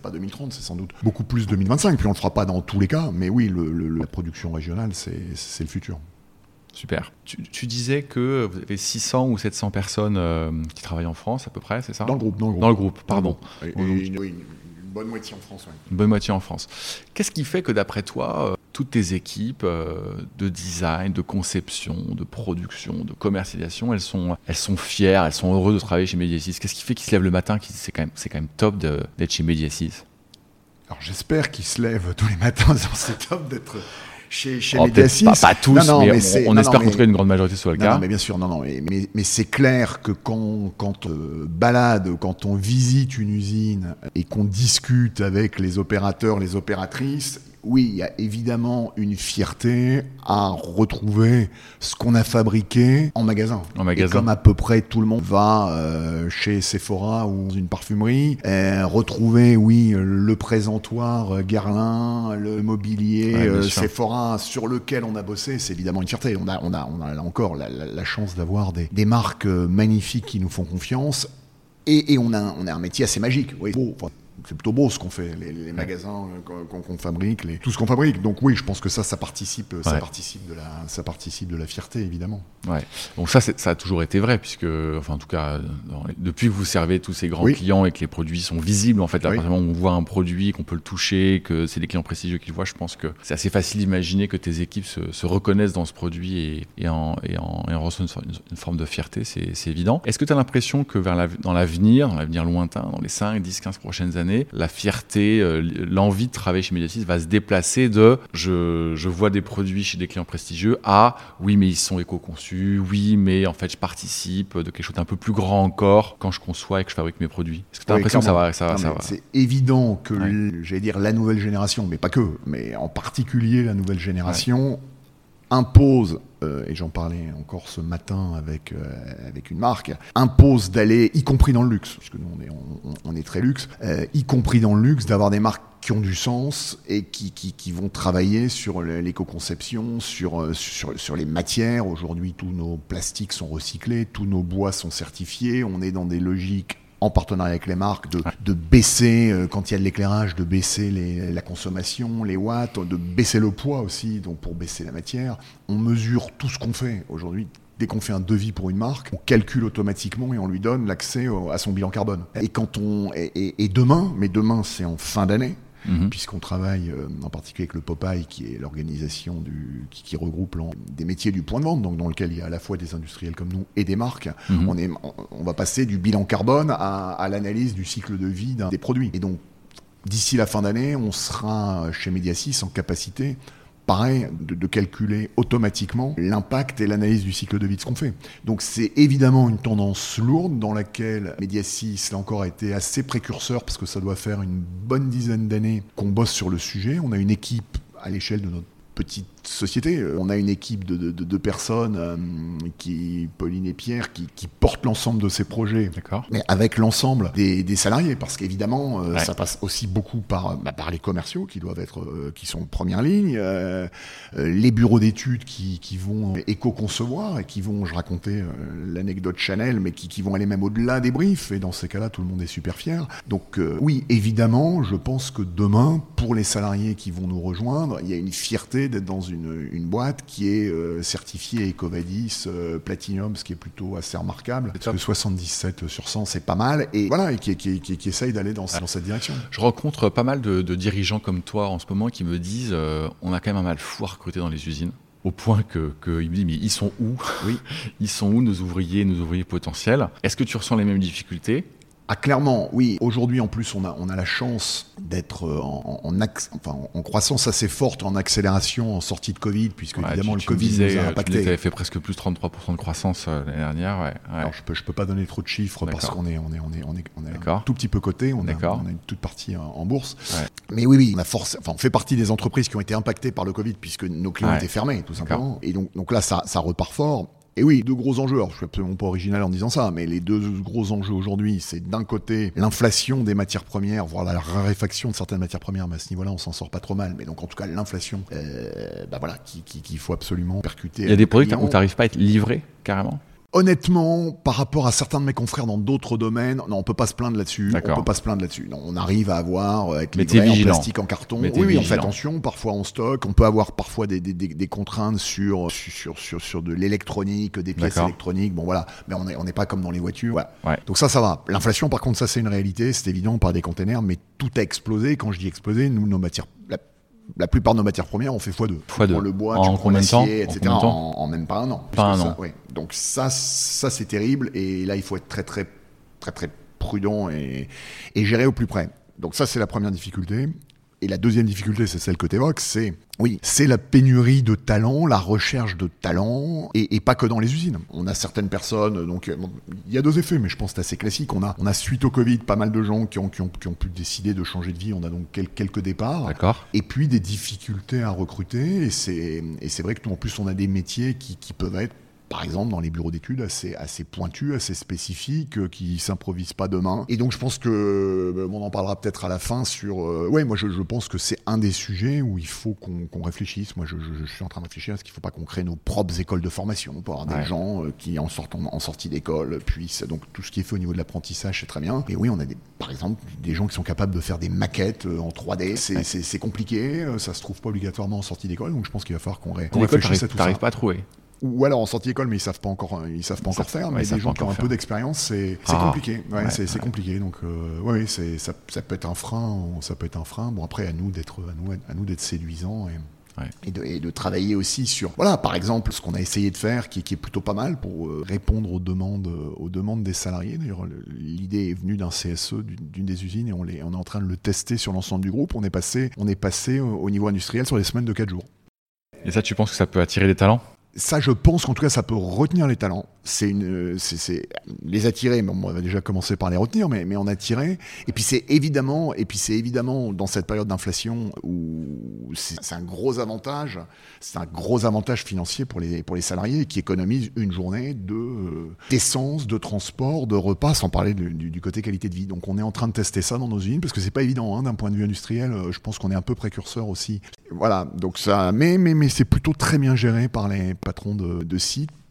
pas 2030, c'est sans doute beaucoup plus 2025. Puis on le fera pas dans tous les cas, mais oui, le, la production régionale, c'est le futur. Super. Tu, disais que vous avez 600 ou 700 personnes euh, qui travaillent en France à peu près, c'est ça? Dans le, groupe, dans le groupe. pardon. une, bonne moitié en France. Une bonne moitié en France. Qu'est-ce qui fait que d'après toi, euh, toutes tes équipes euh, de design, de conception, de production, de commercialisation, elles sont, elles sont fières, elles sont heureuses de travailler chez Mediasis? Qu'est-ce qui fait qu'ils se lèvent le matin, qu'ils disent c'est quand, même, quand même top d'être chez Mediasis? Alors j'espère qu'ils se lèvent tous les matins en c'est top d'être chez, chez oh, Pas, tous, mais, on, espère qu'en tout cas une grande majorité soit le cas. Non, mais bien sûr, non, non, mais, mais, c'est clair que quand, quand euh, balade, quand on visite une usine et qu'on discute avec les opérateurs, les opératrices, oui, il y a évidemment une fierté à retrouver ce qu'on a fabriqué en magasin. En magasin. comme à peu près tout le monde va euh, chez Sephora ou dans une parfumerie, euh, retrouver, oui, le présentoir Guerlain, le mobilier euh, Sephora sur lequel on a bossé, c'est évidemment une fierté. On a, on a, on a encore la, chance d'avoir des, des, marques magnifiques qui nous font confiance. Et, et on, a, on a un métier assez magique. Oui c'est plutôt beau ce qu'on fait, les, magasins euh, qu'on fabrique, les, tout ce qu'on fabrique. Donc oui, je pense que ça, ça participe, ça participe de la, ça participe de la fierté évidemment. Ouais. Donc ça, ça a toujours été vrai puisque, enfin en tout cas, depuis que vous servez tous ces grands clients et que les produits sont visibles, en fait, à partir on voit un produit, qu'on peut le toucher, que c'est des clients prestigieux qui le voient, je pense que c'est assez facile d'imaginer que tes équipes se, reconnaissent dans ce produit et, et en, et en, et en reçoivent une, forme de fierté, c'est évident. Est-ce que tu as l'impression que vers la, dans l'avenir, dans l'avenir lointain, dans les 5, 10, 15 prochaines années la fierté, euh, l'envie de travailler chez Mediatis va se déplacer de je, vois des produits chez des clients prestigieux à oui, mais ils sont éco-conçus, oui, mais en fait, je participe de quelque chose d'un peu plus grand encore quand je conçois et que je fabrique mes produits. Est-ce que tu as l'impression que ça va, ça, C'est évident que, j'allais dire, la nouvelle génération, mais pas que, mais en particulier la nouvelle génération, impose, euh, et j'en parlais encore ce matin avec, euh, avec une marque, impose d'aller, y compris dans le luxe, parce que nous on est, on, est très luxe, euh, y compris dans le luxe, d'avoir des marques qui ont du sens et qui, qui, qui vont travailler sur l'éco-conception, sur, sur, sur les matières. Aujourd'hui, tous nos plastiques sont recyclés, tous nos bois sont certifiés, on est dans des logiques en partenariat avec les marques, de, de baisser, euh, quand il y a de l'éclairage, de baisser les, la consommation, les watts, de baisser le poids aussi, donc pour baisser la matière. On mesure tout ce qu'on fait aujourd'hui. Dès qu'on fait un devis pour une marque, on calcule automatiquement et on lui donne l'accès à son bilan carbone. Et quand on et, et demain, mais demain c'est en fin d'année, Mhm. puisqu'on travaille euh, en particulier avec le Popeye, qui est l'organisation qui, regroupe des métiers du point de vente, donc dans lequel il y a à la fois des industriels comme nous et des marques. Mhm. On, est, on, va passer du bilan carbone à, l'analyse du cycle de vie des produits. Et donc, d'ici la fin d'année, on sera chez Mediasis en capacité pareil, de, calculer automatiquement l'impact et l'analyse du cycle de vie de ce qu'on fait. Donc c'est évidemment une tendance lourde dans laquelle Mediasis, là encore, été assez précurseur parce que ça doit faire une bonne dizaine d'années qu'on bosse sur le sujet. On a une équipe à l'échelle de notre petite société. On a une équipe de, de, de personnes, euh, qui, Pauline et Pierre, qui, qui portent l'ensemble de ces projets. D'accord. Mais avec l'ensemble des, des, salariés, parce qu'évidemment, euh, ouais. ça passe aussi beaucoup par, bah, par les commerciaux qui doivent être, euh, qui sont en première ligne, euh, les bureaux d'études qui, qui vont éco-concevoir et qui vont, je racontais l'anecdote Chanel, mais qui, qui vont aller même au-delà des briefs. Et dans ces cas-là, tout le monde est super fier. Donc oui, évidemment, je pense que demain, pour les salariés qui vont nous rejoindre, il y a une fierté d'être dans une, une boîte qui est euh, certifiée EcoVadis euh, Platinum, ce qui est plutôt assez remarquable. Parce que 77 sur 100, c'est pas mal. Et voilà, et qui, qui, qui, qui essaye d'aller dans, dans, cette direction. Je rencontre pas mal de, de, dirigeants comme toi en ce moment qui me disent euh, on a quand même un mal fou à recruter dans les usines au point que, que me disent mais ils sont où? Oui. ils sont où nos ouvriers, nos ouvriers potentiels? Est-ce que tu ressens les mêmes difficultés? Ah clairement, oui. Aujourd'hui, en plus, on a, on a la chance d'être en, en, enfin, en croissance assez forte, en accélération, en sortie de Covid, puisque ouais, évidemment tu, le Covid disais, nous a impacté. Tu avais fait presque plus 33% de croissance euh, l'année dernière. Ouais, ouais. Alors je peux, je peux pas donner trop de chiffres parce qu'on est, on est, on est, on est, on est un tout petit peu coté. On, a, on a une toute partie en, en bourse. Mais oui, oui, on a force, enfin, on fait partie des entreprises qui ont été impactées par le Covid puisque nos clients étaient fermés, tout simplement. Et donc, donc là, ça, ça repart fort. Et oui, deux gros enjeux. Alors, je suis absolument pas original en disant ça, mais les deux gros enjeux aujourd'hui, c'est d'un côté l'inflation des matières premières, voire la raréfaction de certaines matières premières, mais à ce niveau-là, on s'en sort pas trop mal. Mais donc, en tout cas, l'inflation, euh, bah voilà, qu'il qui, qui faut absolument percuter. Il y a des produits où tu n'arrives pas à être livré carrément? Honnêtement, par rapport à certains de mes confrères dans d'autres domaines, non, on peut pas se plaindre là-dessus. On peut pas se plaindre là-dessus. On arrive à avoir avec les en plastique, en carton. Mais oui, oui, on fait attention. Parfois, on stocke. On peut avoir parfois des, des, des, des contraintes sur sur sur sur de l'électronique, des pièces électroniques. Bon, voilà. Mais on est on n'est pas comme dans les voitures. Ouais. Donc ça, ça va. L'inflation, par contre, ça c'est une réalité. C'est évident par des containers, mais tout a explosé. Quand je dis explosé, nous, nos matières la, la plupart de nos matières premières, on fait x2. Fois deux. le bois, en tu prends l'acier, etc. En, en, en, même pas un an. Pas un ça, an. Ouais. Donc ça, ça c'est terrible. Et là, il faut être très, très, très, très prudent et, et gérer au plus près. Donc ça, c'est la première difficulté. Et la deuxième difficulté, c'est celle que tu évoques, c'est oui, c'est la pénurie de talents, la recherche de talents, et, et, pas que dans les usines. On a certaines personnes, donc bon, il y a deux effets, mais je pense que c'est assez classique. On a, on a suite au Covid pas mal de gens qui ont, qui ont, qui ont pu décider de changer de vie. On a donc quel, quelques départs. D'accord. Et puis des difficultés à recruter. Et c'est, et c'est vrai que nous, en plus, on a des métiers qui, qui peuvent être par exemple dans les bureaux d'études assez, assez pointus, assez spécifiques, euh, qui s'improvisent pas demain. Et donc je pense que, euh, on en parlera peut-être à la fin sur... Euh, ouais, moi je, je, pense que c'est un des sujets où il faut qu'on qu réfléchisse. Moi je, suis en train de réfléchir à ce qu'il ne faut pas qu'on crée nos propres écoles de formation pour avoir ouais. des gens euh, qui en, sortant, en sortie d'école puissent... Donc tout ce qui est fait au niveau de l'apprentissage c'est très bien. Et oui, on a des, par exemple des gens qui sont capables de faire des maquettes en 3D. C'est compliqué, ça se trouve pas obligatoirement en sortie d'école. Donc je pense qu'il va falloir qu'on ré qu réfléchisse à tout ça. Pas à trouver ou alors en sortie d'école, mais ils savent pas encore, ils savent pas encore faire. Mais ouais, des gens qui ont un peu d'expérience, c'est ah. compliqué. Ouais, ouais c'est compliqué. Donc, euh, c'est ça, ça, peut être un frein. Ça peut être un frein. Bon, après, à nous d'être, à nous, à nous d'être séduisants et. Et de, et, de, travailler aussi sur, voilà, par exemple, ce qu'on a essayé de faire, qui, qui, est plutôt pas mal pour euh, répondre aux demandes, aux demandes des salariés. D'ailleurs, l'idée est venue d'un CSE d'une des usines et on, est, on est en train de le tester sur l'ensemble du groupe. On est passé, on est passé au, au niveau industriel sur les semaines de 4 jours. Et ça, tu penses que ça peut attirer des talents? Ça, je pense qu'en tout cas, ça peut retenir les talents. C'est une, c'est les attirer. Bon, on va déjà commencer par les retenir, mais, mais en attirer. Et puis c'est évidemment, et puis c'est évidemment dans cette période d'inflation où c'est un gros avantage, c'est un gros avantage financier pour les pour les salariés qui économisent une journée de d'essence, de transport, de repas, sans parler du, côté qualité de vie. Donc on est en train de tester ça dans nos usines parce que c'est pas évident hein, d'un point de vue industriel. Je pense qu'on est un peu précurseur aussi. Voilà. Donc ça, mais mais mais c'est plutôt très bien géré par les patrons de,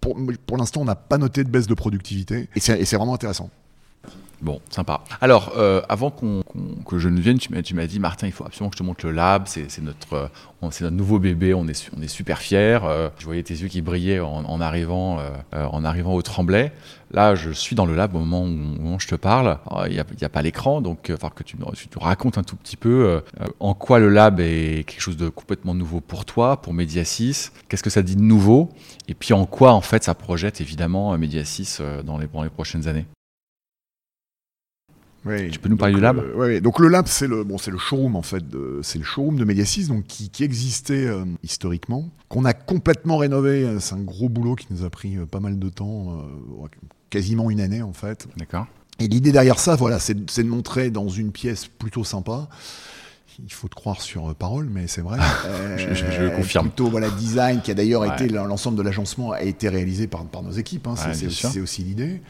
pour, pour l'instant, on n'a pas noté de baisse de productivité et c'est vraiment intéressant. Bon, sympa. Alors, euh, avant que je ne vienne, tu m'as dit, Martin, il faut absolument que je te montre le lab. C'est notre, euh, notre nouveau bébé. On est, on est super fiers. Euh, je voyais tes yeux qui brillaient en, arrivant, en arrivant au Tremblay. Là, je suis dans le lab au moment où, je te parle. Il n'y a, pas l'écran, donc il que tu, tu te racontes un tout petit peu en quoi le lab est quelque chose de complètement nouveau pour toi, pour Mediasis. Qu'est-ce que ça dit de nouveau? Et puis en quoi, en fait, ça projette évidemment Mediasis dans les prochaines années? Oui, tu peux nous parler du lab euh, ouais, Donc le lab, c'est le bon, c'est le showroom en fait, c'est le showroom de Mediasis, donc qui, qui existait euh, historiquement, qu'on a complètement rénové. C'est un gros boulot qui nous a pris euh, pas mal de temps, euh, quasiment une année en fait. D'accord. Et l'idée derrière ça, voilà, c'est de montrer dans une pièce plutôt sympa il faut te croire sur parole, mais c'est vrai. je, je, confirme. Plutôt voilà design qui a d'ailleurs été l'ensemble de l'agencement a été réalisé par, par nos équipes. Hein, c'est aussi l'idée.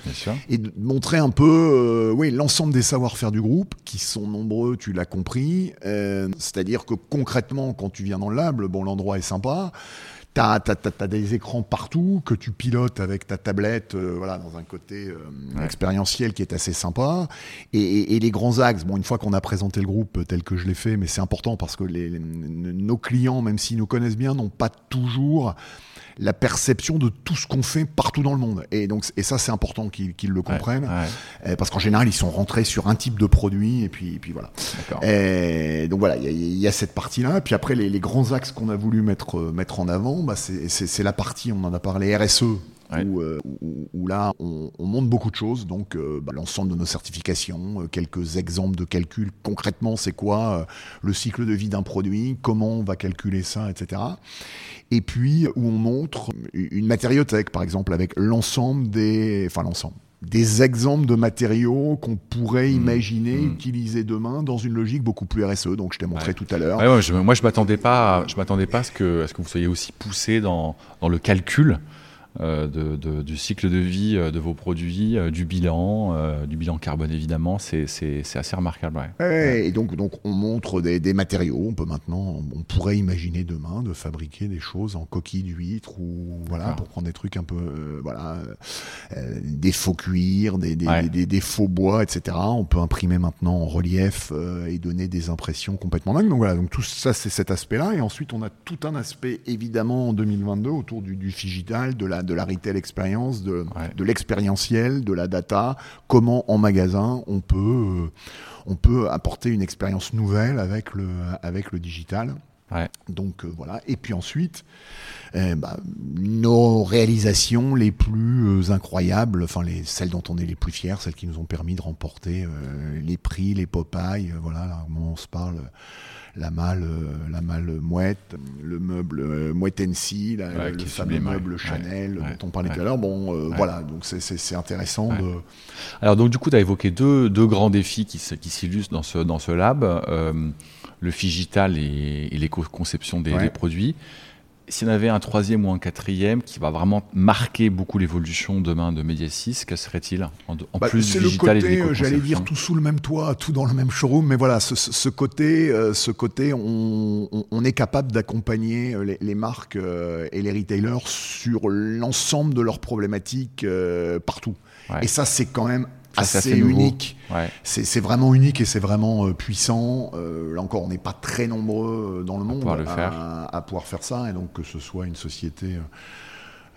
Et de montrer un peu, oui, l'ensemble des savoir-faire du groupe qui sont nombreux. Tu l'as compris. C'est-à-dire que concrètement, quand tu viens dans le lab, bon, l'endroit est sympa. Tu as, des écrans partout que tu pilotes avec ta tablette, euh, voilà, dans un côté euh, expérientiel qui est assez sympa. Et, les grands axes, bon, une fois qu'on a présenté le groupe tel que je l'ai fait, mais c'est important parce que les, nos clients, même s'ils nous connaissent bien, n'ont pas toujours la perception de tout ce qu'on fait partout dans le monde. Et donc, et ça, c'est important qu'ils le comprennent, euh, parce qu'en général, ils sont rentrés sur un type de produit, et puis, et puis voilà. Et donc voilà, il y, a cette partie-là. Puis après, les, grands axes qu'on a voulu mettre mettre en avant, bah, c'est la partie, on en a parlé, RSE, euh, où, là, on, monte beaucoup de choses, donc euh, bah, l'ensemble de nos certifications, euh, quelques exemples de calcul, concrètement, c'est quoi le cycle de vie d'un produit, comment on va calculer ça, etc. Et puis, où on montre une matériothèque, par exemple, avec l'ensemble des... Enfin, l'ensemble des exemples de matériaux qu'on pourrait mmh. imaginer mmh. utiliser demain dans une logique beaucoup plus RSE. Donc je t'ai montré tout à l'heure. moi je m'attendais pas, je m'attendais pas à ce que, à ce que vous soyez aussi poussé dans, dans le calcul euh, de, du cycle de vie euh, de vos produits, euh, du bilan, du bilan carbone évidemment, c'est assez remarquable. Ouais. Et donc, donc on montre des, matériaux. On peut maintenant, on pourrait imaginer demain de fabriquer des choses en coquille d'huître ou voilà pour prendre des trucs un peu voilà des faux cuirs, des, des, faux bois, etc. On peut imprimer maintenant en relief et donner des impressions complètement dingues. Donc voilà, donc tout ça c'est cet aspect-là. Et ensuite on a tout un aspect évidemment en 2022 autour du, du digital, de la de la retail expérience, de, de l'expérientiel, de la data, comment en magasin on peut, euh, on peut apporter une expérience nouvelle avec le, avec le digital. Donc euh, voilà. Et puis ensuite, eh bah, nos réalisations les plus euh, incroyables, enfin les, celles dont on est les plus fiers, celles qui nous ont permis de remporter les prix, les Popeye, voilà, là, on se parle la malle, euh, la malle mouette, le meuble euh, mouette NC, le fameux meuble Chanel dont on parlait tout à l'heure. Bon, euh, voilà, donc c'est intéressant de. Alors donc du coup, tu as évoqué deux, deux grands défis qui, qui s'illustrent dans ce, dans ce lab, le figital et, et l'éco-conception des, des, produits. S'il y en avait un troisième ou un quatrième qui va vraiment marquer beaucoup l'évolution demain de Mediasis, que serait-il en, bah, plus du digital le côté, et J'allais dire tout sous le même toit, tout dans le même showroom, mais voilà, ce, côté, ce côté, euh, on, est capable d'accompagner euh, les, marques euh, et les retailers sur l'ensemble de leurs problématiques partout. Et ça, c'est quand même assez, unique. C'est vraiment unique et c'est vraiment euh, puissant. Euh, là encore, on n'est pas très nombreux euh, dans le monde à, pouvoir faire ça. Et donc que ce soit une société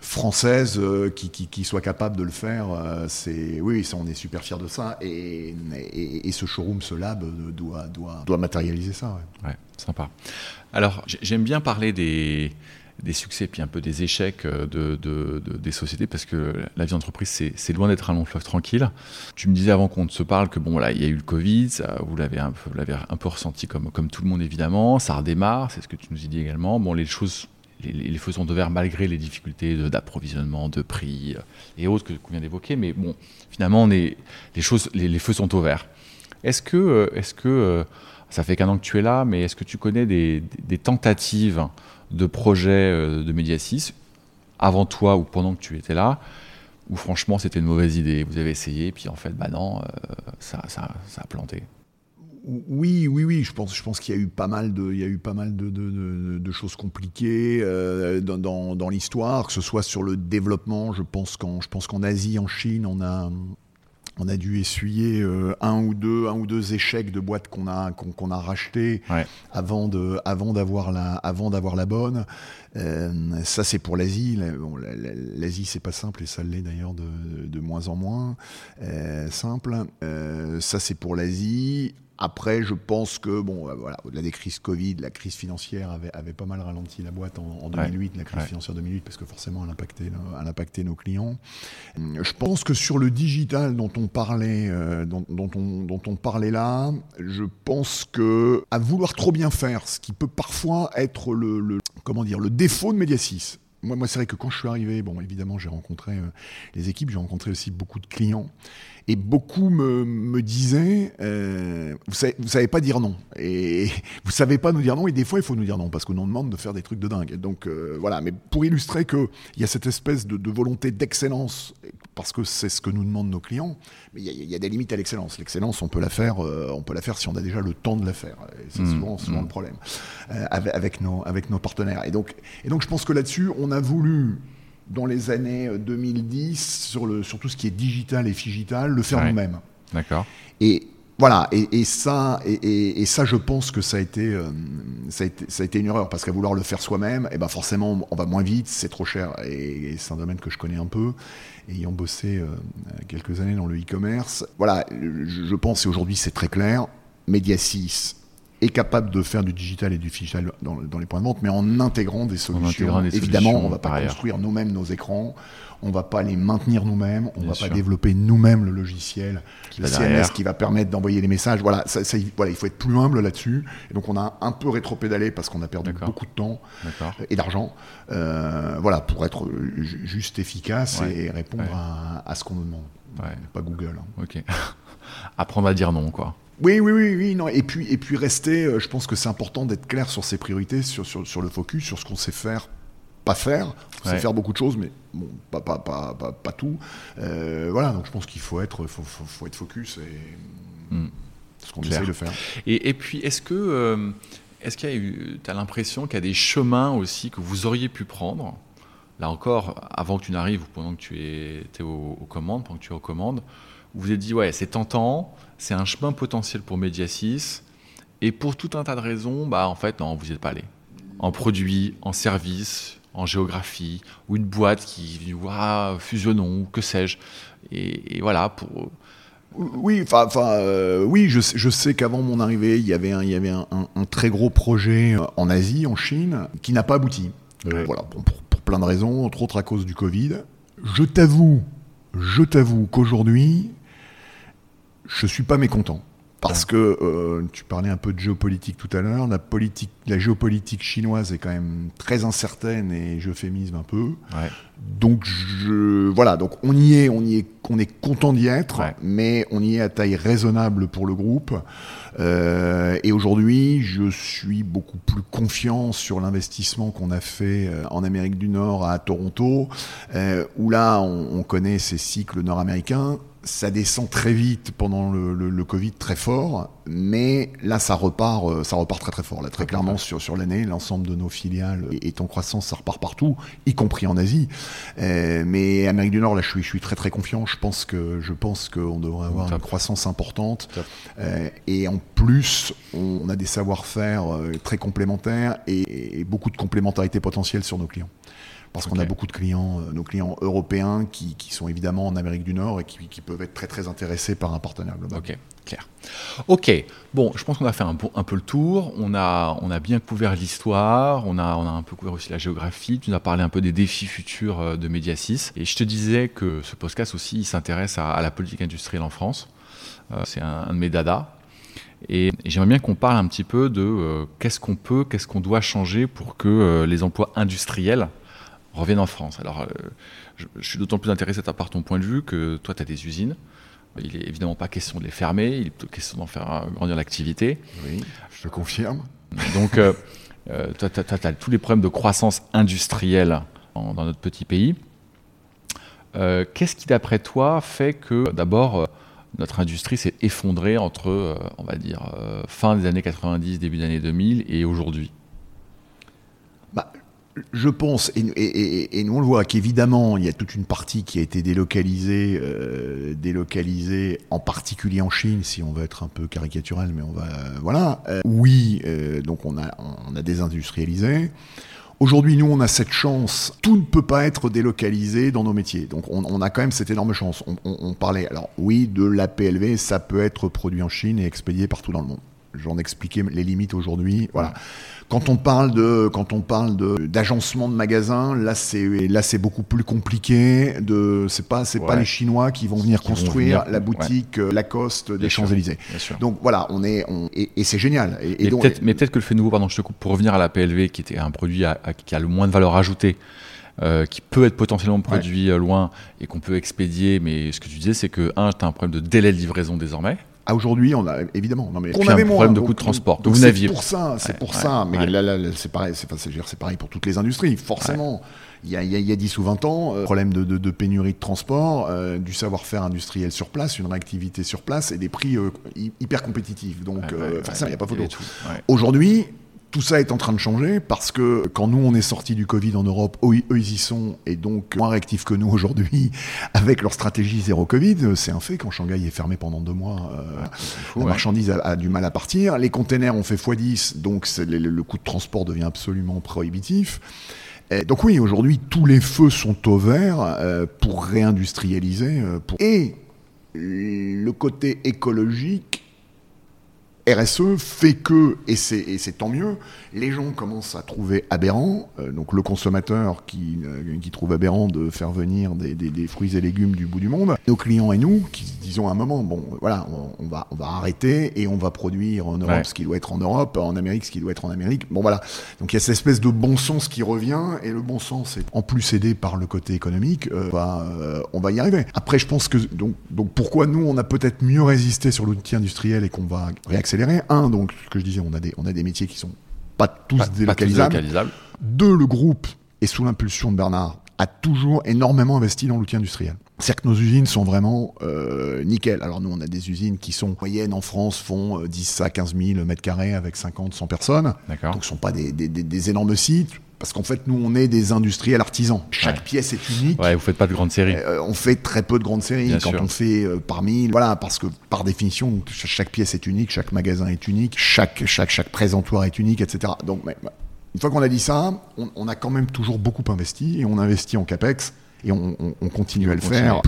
française qui, qui, soit capable de le faire, c'est oui, ça, on est super fiers de ça. Et, et, ce showroom, ce lab doit, doit, doit matérialiser ça. ouais sympa. Alors, j'aime bien parler des des succès puis un peu des échecs euh, de, des sociétés parce que la vie d'entreprise c'est loin d'être un long fleuve tranquille. Tu me disais avant qu'on se parle que bon voilà il y a eu le Covid, vous l'avez un peu ressenti comme comme tout le monde évidemment, ça redémarre, c'est ce que tu nous as également. Bon les choses les, les feux sont ouverts malgré les difficultés d'approvisionnement, de, prix euh, et autres que qu'on vient d'évoquer, mais bon finalement les choses les, feux sont ouverts. Est-ce que euh, est-ce que ça fait qu'un an que tu es là, mais est-ce que tu connais des tentatives de projets euh, de Mediasis avant toi ou pendant que tu étais là où franchement c'était une mauvaise idée, vous avez essayé, puis en fait, bah non, euh, ça, ça, ça, a planté. Oui, oui, oui. Je pense, je pense qu'il y a eu pas mal de, il y a eu pas mal de, de, choses compliquées euh, dans, dans, l'histoire, que ce soit sur le développement. Je pense je pense qu'en Asie, en Chine, on a, on a dû essuyer euh, un ou deux, un ou deux échecs de boîtes qu'on a qu'on a racheté avant de, avant d'avoir la, avant d'avoir la bonne. Euh, ça c'est pour l'Asie. L'Asie c'est pas simple et ça l'est d'ailleurs de, de, moins en moins euh, simple. ça c'est pour l'Asie. Après, je pense que, bon, euh, voilà, au-delà des crises Covid, la crise financière avait, avait pas mal ralenti la boîte en, 2008, la crise financière 2008, parce que forcément, elle impactait, elle impactait nos clients. Euh, je pense que sur le digital dont on parlait, euh, dont, dont, on, dont on parlait là, je pense que à vouloir trop bien faire, ce qui peut parfois être le, le comment dire, le défaut de Mediasis, moi, moi c'est vrai que quand je suis arrivé, bon, évidemment, j'ai rencontré euh, les équipes, j'ai rencontré aussi beaucoup de clients. Et beaucoup me, me disaient, euh, vous, savez, vous savez pas dire non. Et vous savez pas nous dire non. Et des fois, il faut nous dire non parce qu'on nous demande de faire des trucs de dingue. Donc euh, voilà. Mais pour illustrer qu'il y a cette espèce de, de volonté d'excellence, parce que c'est ce que nous demandent nos clients, mais il y, y, a des limites à l'excellence. L'excellence, on peut la faire, euh, on peut la faire si on a déjà le temps de la faire. C'est mmh, souvent, souvent mmh. le problème avec, avec, nos, avec nos partenaires. Et donc, et donc, je pense que là-dessus, on a voulu dans les années 2010 sur, le, sur tout ce qui est digital et figital, le faire ouais. nous-mêmes. D'accord. Et voilà, et, et ça, et, et, ça, je pense que ça a été, euh, ça a été, ça a été une erreur parce qu'à vouloir le faire soi-même, et eh ben forcément, on va moins vite, c'est trop cher, et, c'est un domaine que je connais un peu, ayant bossé euh, quelques années dans le e-commerce. Voilà, je, je pense, et aujourd'hui c'est très clair, Media 6 est capable de faire du digital et du digital dans, dans, les points de vente, mais en intégrant des solutions. Intégrant des Évidemment, solutions on ne va pas construire nous-mêmes nos écrans, on ne va pas les maintenir nous-mêmes, on ne va sûr. pas développer nous-mêmes le logiciel, Qui le CMS derrière. qui va permettre d'envoyer les messages. Voilà, ça, ça, voilà, il faut être plus humble là-dessus. Et donc, on a un peu rétropédalé parce qu'on a perdu beaucoup de temps D'accord. et d'argent, euh, voilà, pour être ju- juste efficace Ouais. et répondre Ouais. à, à ce qu'on nous demande. Ouais. Pas Google. hein. Ok. Apprendre à dire non, quoi. Oui, oui, oui, oui, non. Et puis, et puis rester, euh, je pense que c'est important d'être clair sur ses priorités, sur, sur, sur le focus, sur ce qu'on sait faire, pas faire. On Ouais. sait faire beaucoup de choses, mais bon, pas, pas, pas, pas, pas tout. Euh, voilà, donc je pense qu'il faut être, faut, faut, faut être focus et Mm. ce qu'on essaye de faire. Et, et puis, est-ce que euh, est-ce qu'il y a eu, tu as l'impression qu'il y a des chemins aussi que vous auriez pu prendre? Là encore, avant que tu n'arrives, ou pendant que tu étais aux, aux commandes, pendant que tu es aux commandes, vous vous êtes dit, ouais, c'est tentant, c'est un chemin potentiel pour Mediasis, et pour tout un tas de raisons, bah en fait, non, vous n'y êtes pas allé. En produit, en service, en géographie, ou une boîte qui dit, waouh, fusionnons, ou que sais-je. Et, et voilà, pour, Oui, enfin, enfin, euh, oui, je, sais- je sais qu'avant mon arrivée, il y avait un, il y avait un, un- un très gros projet euh, en Asie, en Chine, qui n'a pas abouti. Ouais. Voilà, bon, pour, pour plein de raisons, entre autres à cause du Covid. Je t'avoue, je t'avoue qu'aujourd'hui, je suis pas mécontent. Parce que euh, tu parlais un peu de géopolitique tout à l'heure, la politique, la géopolitique chinoise est quand même très incertaine et j'euphémisme un peu. ouais, Donc je voilà, donc on y est, on y est, on est content d'y être, Ouais. mais on y est à taille raisonnable pour le groupe. Euh, et aujourd'hui, je suis beaucoup plus confiant sur l'investissement qu'on a fait euh, en Amérique du Nord à Toronto, euh, où là on, on connaît ces cycles nord-américains. Ça descend très vite pendant le, le, le Covid, très fort, mais là ça repart, euh, ça repart très très fort. Là très clairement sur sur l'année, l'ensemble de nos filiales est en croissance, ça repart partout, y compris en Asie. Euh, mais Amérique du Nord, là, je suis, je suis très très confiant. Je pense que je pense qu'on devrait avoir Top. une croissance importante. Euh, et en plus, on, on a des savoir-faire euh, très complémentaires et, et beaucoup de complémentarité potentielle sur nos clients. Parce qu'on a beaucoup de clients, euh, nos clients européens, qui, qui sont évidemment en Amérique du Nord et qui, qui peuvent être très très intéressés par un partenaire global. Ok, clair. Ok, bon, je pense qu'on a fait un, peu le tour. On a, on a bien couvert l'histoire, on a, on a un peu couvert aussi la géographie. Tu nous as parlé un peu des défis futurs euh, de Mediasis. Et je te disais que ce podcast aussi, il s'intéresse à, à la politique industrielle en France. Euh, C'est un, un de mes dadas. Et, et j'aimerais bien qu'on parle un petit peu de euh, qu'est-ce qu'on peut, qu'est-ce qu'on doit changer pour que euh, les emplois industriels reviennent en France. Alors, euh, je, je suis d'autant plus intéressé par ton point de vue que toi, tu as des usines. Il est évidemment pas question de les fermer, il est question d'en faire euh, grandir l'activité. Oui, je te confirme. Donc, euh, toi, tu as, tous les problèmes de croissance industrielle en- dans notre petit pays. Euh, Qu'est-ce qui, d'après toi, fait que, d'abord, notre industrie s'est effondrée entre, on va dire, fin des années 90, début des années 2000 et aujourd'hui? Je pense, et, nous on le voit, qu'évidemment, il y a toute une partie qui a été délocalisée, euh, délocalisée en particulier en Chine, si on veut être un peu caricatural, mais on va. euh, voilà. Euh, oui, donc on a, on a désindustrialisé. Aujourd'hui, nous, on a cette chance. Tout ne peut pas être délocalisé dans nos métiers. Donc, on, a quand même cette énorme chance. On, on- parlait, alors oui, de l'APLV, ça peut être produit en Chine et expédié partout dans le monde. J'en expliquais les limites aujourd'hui. Voilà. Quand on parle de, quand on parle de d'agencement de magasins, là c'est là c'est beaucoup plus compliqué. De, c'est pas c'est pas les Chinois qui vont venir Qui vont construire venir, la boutique euh, Lacoste des Champs Élysées. Donc voilà, on est on, et, et c'est génial. Et, et mais donc- peut-être mais peut-être que le fait nouveau, pardon, je te coupe, pour revenir à la PLV, qui était un produit à- à- qui a le moins de valeur ajoutée, euh, qui peut être potentiellement produit loin et qu'on peut expédier. Mais ce que tu disais, c'est que, un, tu as un problème de délai de livraison désormais. Ah, aujourd'hui, on a évidemment. Non, mais on avait un problème de coût de transport. Donc, c'est pour ça, c'est pour ça. Mais là, là, c'est pareil, c'est pareil pour toutes les industries. Forcément, il y, a, il, y a, 10 ou 20 ans, euh, problème de, de, de, pénurie de transport, euh, du savoir-faire industriel sur place, une réactivité sur place et des prix euh, hyper compétitifs. Donc, ça, il n'y a pas photo. Aujourd'hui, tout ça est en train de changer parce que quand nous on est sorti du Covid en Europe, eux, ils y sont et donc moins réactifs que nous aujourd'hui avec leur stratégie zéro Covid. C'est un fait. Quand Shanghai est fermé pendant deux mois, la marchandise a, du mal à partir. Les containers ont fait x10, donc le, le, coût de transport devient absolument prohibitif. Euh, donc oui, aujourd'hui, tous les feux sont au vert euh, pour réindustrialiser. Euh, Et le côté écologique RSE fait que, et c'est tant mieux, les gens commencent à trouver aberrant, euh, donc le consommateur qui, euh, qui, trouve aberrant de faire venir des, des, des, fruits et légumes du bout du monde, nos clients et nous, qui disons à un moment, bon voilà, on, va, on va arrêter et on va produire en Europe ce qui doit être en Europe, en Amérique ce qui doit être en Amérique. Bon voilà, donc il y a cette espèce de bon sens qui revient, et le bon sens est en plus aidé par le côté économique, euh, on va y arriver. Après je pense que, donc, donc pourquoi nous on a peut-être mieux résisté sur l'outil industriel et qu'on va réaccélérer un, donc, ce que je disais, on a des, on a des métiers qui sont pas tous délocalisables. Deux, le groupe, et sous l'impulsion de Bernard, a toujours énormément investi dans l'outil industriel. C'est-à-dire que nos usines sont vraiment euh, nickel. Alors nous, on a des usines qui sont moyennes en France, font 10 euh, à 15 000 mètres carrés avec 50, 100 personnes. Donc ce ne sont pas des, des, des, énormes sites. Parce qu'en fait, nous, on est des industriels artisans. Chaque pièce est unique. Ouais, vous faites pas de grandes séries. Euh, on fait très peu de grandes séries. quand on fait euh, parmi, voilà, parce que par définition, chaque pièce est unique, chaque magasin est unique, chaque chaque chaque présentoir est unique, etc. Donc, une fois qu'on a dit ça, on, a quand même toujours beaucoup investi et on investit en capex et on, continue à le faire,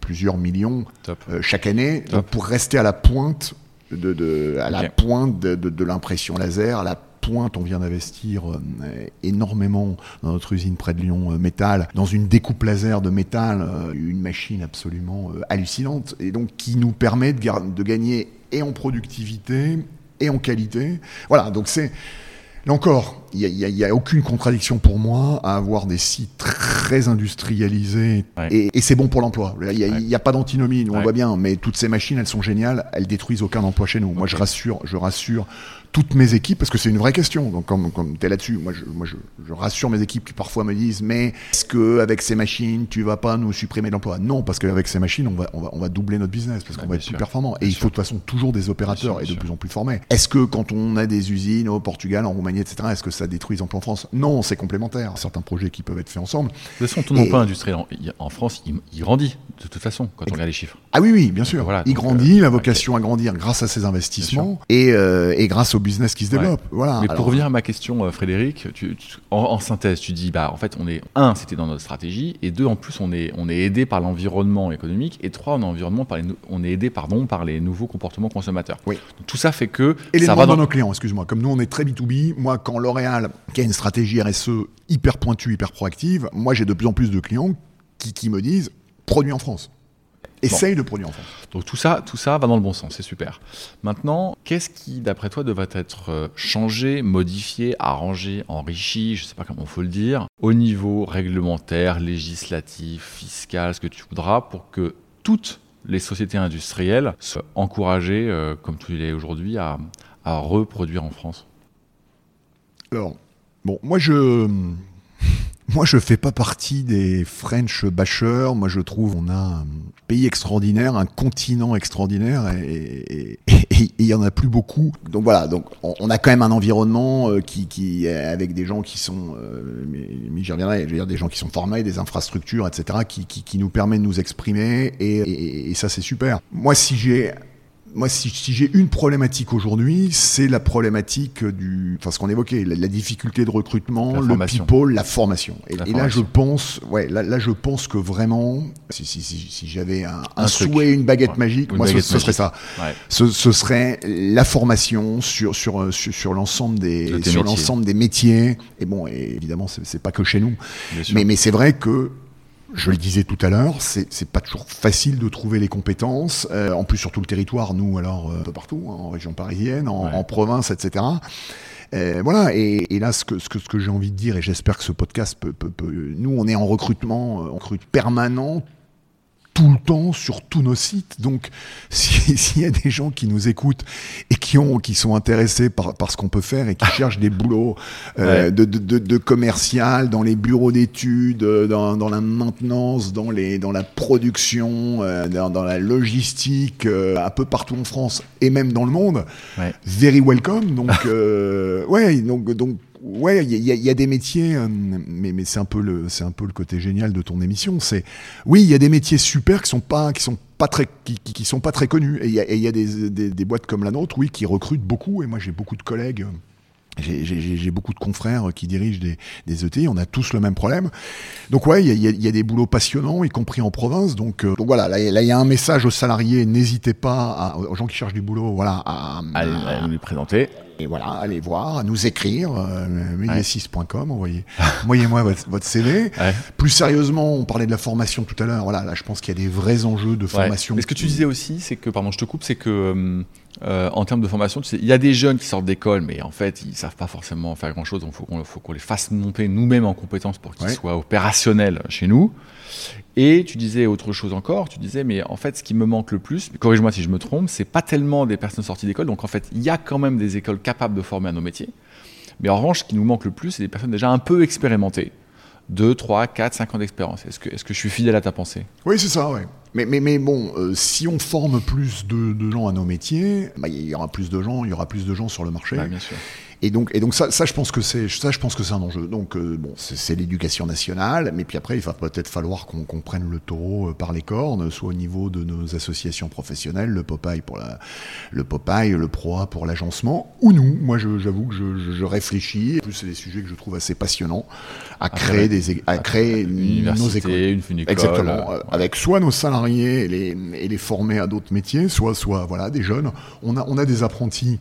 plusieurs millions euh, chaque année, pour rester à la pointe de, de à la pointe de, de, de l'impression laser, à la pointe, on vient d'investir euh, énormément dans notre usine près de Lyon euh, Métal, dans une découpe laser de métal, euh, une machine absolument hallucinante, et donc qui nous permet de, de gagner et en productivité et en qualité. Voilà, donc c'est Là encore, il n'y a, aucune contradiction pour moi à avoir des sites très industrialisés et, c'est bon pour l'emploi. Il n'y a, pas d'antinomie, nous on voit bien, mais toutes ces machines, elles sont géniales, elles détruisent aucun emploi chez nous. Moi, je rassure, je rassure toutes mes équipes, parce que c'est une vraie question. Donc, comme, comme tu es là-dessus, moi, je, moi je, je, rassure mes équipes qui parfois me disent Mais est-ce qu'avec ces machines, tu vas pas nous supprimer l'emploi? Non, parce qu'avec ces machines, on va, on va, on va doubler notre business, parce qu'on va être plus performant. Et il faut de toute façon toujours des opérateurs et de plus en plus formés. Est-ce que quand on a des usines au Portugal, en Roumanie, etc., est-ce que ça détruit les emplois en France? Non, c'est complémentaire. Certains projets qui peuvent être faits ensemble. De toute façon, ton emploi industriel en, en France, il, il, grandit de toute façon quand on regarde les chiffres. Ah oui, oui, bien sûr. voilà, il grandit, euh, la vocation à grandir grâce à ces investissements et, euh, et grâce au business qui se développe. Mais pour revenir à ma question, euh, Frédéric, en, synthèse, tu dis, bah, en fait, on est un, c'était dans notre stratégie, et deux, en plus, on est, on est aidé par l'environnement économique, et trois, on est, environnement par les, on est aidé pardon, par les nouveaux comportements consommateurs. Oui. tout ça fait que. Et les ça va dans nos clients, excuse-moi. Comme nous, on est très B2B, moi, quand L'Oréal, qui a une stratégie RSE hyper pointue, hyper proactive, moi, j'ai de plus en plus de clients qui, qui me disent, produit en France. Essaye de produire en France. Donc tout ça, tout ça va dans le bon sens, c'est super. Maintenant, qu'est-ce qui, d'après toi, devrait être euh, changé, modifié, arrangé, enrichi, je ne sais pas comment il faut le dire, au niveau réglementaire, législatif, fiscal, ce que tu voudras, pour que toutes les sociétés industrielles soient encouragées, euh, comme tu l'es aujourd'hui, à, à reproduire en France? Alors, bon, moi je moi, je fais pas partie des French bashers. Moi, je trouve on a un pays extraordinaire, un continent extraordinaire, et il y en a plus beaucoup. Donc voilà, donc on, a quand même un environnement euh, qui, qui avec des gens qui sont, euh, mais, j'y reviendrai, je veux dire des gens qui sont formés, des infrastructures, etc., qui, qui, qui nous permet de nous exprimer, et, et, et ça c'est super. Moi, si j'ai moi, si, j'ai une problématique aujourd'hui, c'est la problématique du, enfin, ce qu'on évoquait, la, difficulté de recrutement, le people, la formation. Et, là, je pense, ouais, là, là, je pense que vraiment, si, si, si, j'avais un, souhait, une baguette magique, moi, ce, serait ça. Ce, serait la formation sur sur sur, sur l'ensemble des sur l'ensemble des métiers. Et bon, évidemment, c'est pas que chez nous, mais mais c'est vrai que je le disais tout à l'heure, c'est pas toujours facile de trouver les compétences. Euh, en plus, sur tout le territoire, nous, alors, euh, un peu partout, hein, en région parisienne, en, en province, etc. Euh, voilà, et, et, là, ce que, ce que, ce que j'ai envie de dire, et j'espère que ce podcast peut, peut, peut, Nous, on est en recrutement, en recrute permanent tout le temps sur tous nos sites. Donc, s'il y a des gens qui nous écoutent et qui ont, qui sont intéressés par, par ce qu'on peut faire et qui cherchent des boulots euh, ouais. de, de, de, commercial dans les bureaux d'études, dans, dans, la maintenance, dans, les, dans la production, euh, dans, dans, la logistique, euh, un peu partout en France et même dans le monde, ouais. very welcome. Donc, euh, ouais, donc, donc ouais, il y, a des métiers, euh, mais, c'est un peu le, c'est un peu le côté génial de ton émission. C'est, oui, il y a des métiers super qui sont pas, qui sont pas très, qui, qui sont pas très connus. Et il y a, des, des, des, boîtes comme la nôtre, oui, qui recrutent beaucoup. Et moi, j'ai beaucoup de collègues. J'ai beaucoup de confrères qui dirigent des, des, ETI, on a tous le même problème. Donc ouais, il y a, y a, des boulots passionnants, y compris en province. Donc, euh, donc voilà, là il y a un message aux salariés, n'hésitez pas, à, aux gens qui cherchent du boulot, voilà, à, à, à nous les présenter. Et voilà, allez voir, à nous écrire, euh, média6.com, envoyez, envoyez-moi votre, votre, CV. Ouais. Plus sérieusement, on parlait de la formation tout à l'heure. Voilà, là, je pense qu'il y a des vrais enjeux de formation. Ouais. Mais ce que tu disais aussi, c'est que, pardon, je te coupe, c'est que euh, en termes de formation, tu sais, il y a des jeunes qui sortent d'école, mais en fait, ils savent pas forcément faire grand-chose. Donc, il faut qu'on qu les fasse monter nous-mêmes en compétences pour qu'ils ouais. soient opérationnels chez nous. Et tu disais autre chose encore, tu disais, mais en fait, ce qui me manque le plus, corrige-moi si je me trompe, c'est pas tellement des personnes sorties d'école. Donc, en fait, il y a quand même des écoles capables de former à nos métiers. Mais en revanche, ce qui nous manque le plus, c'est des personnes déjà un peu expérimentées. 2, 3, 4, 5 ans d'expérience. Est-ce que, est que je suis fidèle à ta pensée? Oui, c'est ça, oui. Mais, mais, mais bon, euh, si on forme plus de, de, gens à nos métiers, bah, il y aura plus de gens, il y aura plus de gens sur le marché. Bah, bien sûr. Et donc, et donc ça, ça, je pense que c'est, ça, je pense que c'est un enjeu. Donc, euh, bon, c'est l'éducation nationale, mais puis après, il va peut-être falloir qu'on qu prenne le taureau euh, par les cornes, soit au niveau de nos associations professionnelles, le Popeye pour la, le Popeye, le Proa pour l'agencement, ou nous. Moi, j'avoue que je, je, je, réfléchis. En plus, c'est des sujets que je trouve assez passionnants à créer ah, des, à créer une nos écoles, une, exactement, euh, avec soit nos salariés et les, et les former à d'autres métiers, soit, soit voilà, des jeunes. On a, on a des apprentis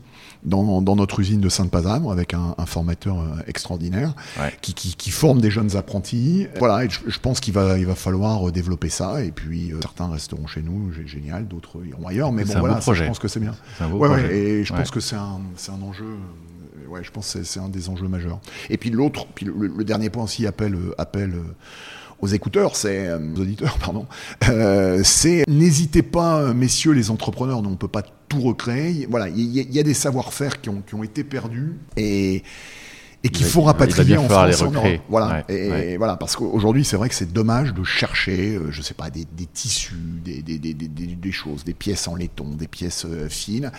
dans, dans, notre usine de Sainte-Pazanne avec un, un, formateur extraordinaire ouais. qui, qui, qui, forme des jeunes apprentis. Voilà, et je, je pense qu'il va, il va falloir développer ça. Et puis euh, certains resteront chez nous, génial, d'autres iront ailleurs. Mais bon, voilà, ça, je pense que c'est bien. Un ouais, ouais, et je pense que c'est un, un enjeu. Ouais, je pense que c'est un des enjeux majeurs. Et puis l'autre, puis le, le, dernier point aussi appelle, appelle aux écouteurs, c'est euh, aux auditeurs, pardon. Euh, c'est n'hésitez pas, messieurs les entrepreneurs, on ne peut pas tout recréer. Voilà, il y, y, a des savoir-faire qui ont, qui ont été perdus et et qu'il faut rapatrier en France, en. Voilà. Ouais, et, ouais. voilà, parce qu'aujourd'hui, c'est vrai que c'est dommage de chercher, euh, je sais pas, des, des tissus, des, des, des, choses, des pièces en laiton, des pièces fines,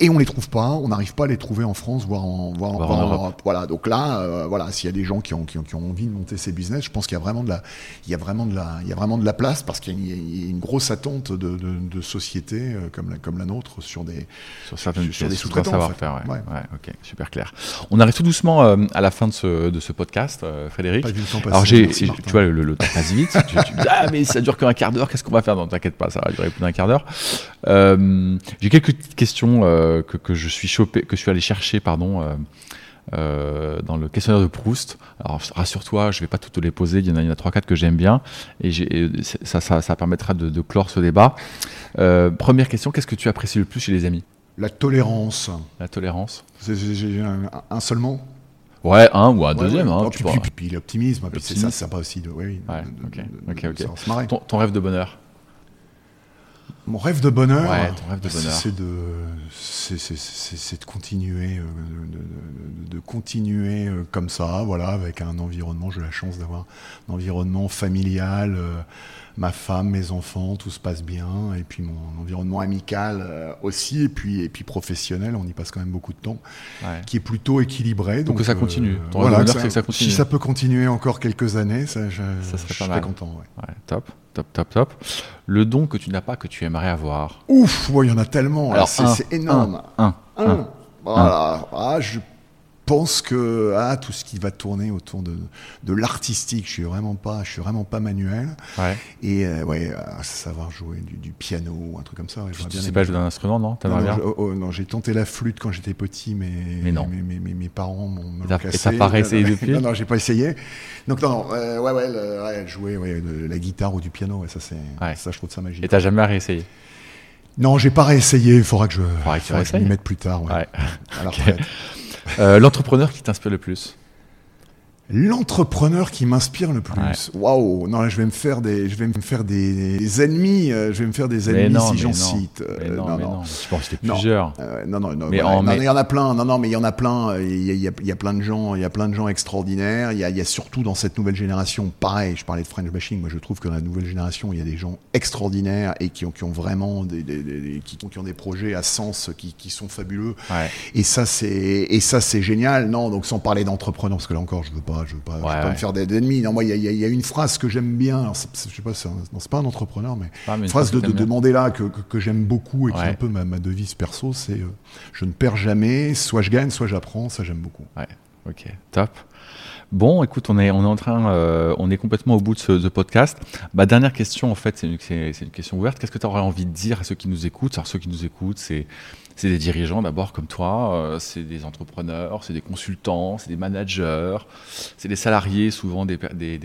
et on les trouve pas, on n'arrive pas à les trouver en France, voire en, voire, voire en, en Europe. Europe. Voilà, donc là, euh, voilà, s'il y a des gens qui ont, qui ont, qui, ont, envie de monter ces business, je pense qu'il y a vraiment de la, il y a vraiment de la, il y a vraiment de la place parce qu'il y, y, a une grosse attente de, de, de sociétés euh, comme la, comme la nôtre sur des, sur certaines sur, des sous-traitants. savoir-faire, ouais. Ouais. ouais. ok, super clair. On arrive tout doucement euh, à la fin de ce, de ce podcast, euh, Frédéric. Pas vu le temps passer, Alors j'ai, tu vois, le, le, temps passe vite. tu, tu dis, ah mais ça dure qu'un quart d'heure, qu'est-ce qu'on va faire? Non, t'inquiète pas, ça va durer plus d'un quart d'heure. J'ai quelques petites questions que, que je suis chopé, que je suis allé chercher, pardon, euh, euh, dans le questionnaire de Proust. Alors rassure-toi, je vais pas toutes les poser. Il y en a, il y en a 3-4 que j'aime bien, et, et ça, ça, ça, permettra de, de, clore ce débat. Euh, première question qu'est-ce que tu apprécies le plus chez les amis? La tolérance. La tolérance. J'ai un, un, seul mot? Ouais, un ou un deuxième. Ouais. Hein, puis, puis, puis, puis l'optimisme, c'est ça, pas aussi de. Ouais, de, okay, de, okay, okay. Ton, ton rêve de bonheur? Mon rêve de bonheur, ouais, ton rêve de bonheur, c'est de, c'est de continuer, de, de, de, continuer comme ça, voilà, avec un environnement. J'ai la chance d'avoir un environnement familial, euh, ma femme, mes enfants, tout se passe bien, et puis mon environnement amical euh, aussi, et puis et puis professionnel, on y passe quand même beaucoup de temps, ouais. qui est plutôt équilibré. Donc, donc que ça continue. Euh, voilà, que ça, que ça continue. Si ça peut continuer encore quelques années, ça, je, ça serait je pas serais mal. content. Ouais. ouais top top, top, top. Le don que tu n'as pas, que tu aimerais avoir Ouf, il y en a tellement. C'est énorme. Un, un, un, un. Voilà. Ah, je pense que ah, tout ce qui va tourner autour de, de l'artistique, je suis vraiment pas, je suis vraiment pas manuel. Ouais. Et euh, ouais, savoir jouer du, du, piano ou un truc comme ça. Ouais, tu bien sais pas jouer d'un instrument, non Non, non, oh, oh, non j'ai tenté la flûte quand j'étais petit, mais, mais non. mes, mes, mes, mes parents m'ont cassé. Et t'as pas réessayé depuis Non, non, j'ai pas essayé. Donc non, non euh, ouais, ouais, le, ouais, jouer ouais, de la guitare ou du piano, ouais, ça c'est, ça je trouve ça magique. Et t'as jamais réessayé Non, j'ai pas réessayé. Il faudra que je, faudra que, faudra que je m'y mette plus tard. Ouais. ouais. À la retraite. Euh, l'entrepreneur qui t'inspire le plus? L'entrepreneur qui m'inspire le plus. Waouh, non, je vais me faire des, je vais me faire des, ennemis, euh, je vais me faire des ennemis si j'en cite. Euh, non, non, non. Je pense que c'était plusieurs. Euh, non, non, non, mais il y en a plein. Non, non, mais il y en a plein. Il y, a, il y a plein de gens, il y a plein de gens extraordinaires. Il y a, il y a surtout dans cette nouvelle génération, pareil. Je parlais de French bashing. Moi, je trouve que dans la nouvelle génération, il y a des gens extraordinaires et qui ont, qui ont vraiment des, des, des qui, qui, ont des projets à sens qui, qui sont fabuleux. Ouais. Et ça, c'est, et ça, c'est génial. Non, donc sans parler d'entrepreneurs, parce que là encore, je veux pas je veux pas, pas me faire d'ennemis. Non, moi, il y, a une phrase que j'aime bien. Alors, je sais pas, c'est pas un entrepreneur, mais, ah, une phrase de, demander là que, que, j'aime beaucoup et qui est un peu ma, ma devise perso, c'est euh, je ne perds jamais, soit je gagne, soit j'apprends. Ça, j'aime beaucoup. Ouais, ok, top. Bon, écoute, on est, on est en train, euh, on est complètement au bout de ce podcast. Ma dernière question, en fait, c'est une, une, question ouverte. Qu'est-ce que tu aurais envie de dire à ceux qui nous écoutent? Alors, ceux qui nous écoutent, c'est c'est des dirigeants d'abord comme toi, euh, c'est des entrepreneurs, c'est des consultants, c'est des managers, c'est des salariés souvent des,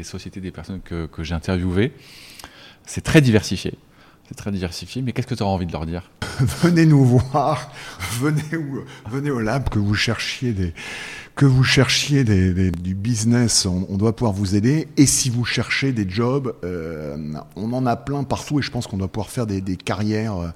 sociétés, des personnes que, que j'ai interviewées. C'est très diversifié. C'est très diversifié, mais qu'est-ce que tu auras envie de leur dire? Venez nous voir, venez, au lab que vous cherchiez des, que vous cherchiez des, du business, on, doit pouvoir vous aider. Et si vous cherchez des jobs, euh, on en a plein partout et je pense qu'on doit pouvoir faire des, des carrières euh,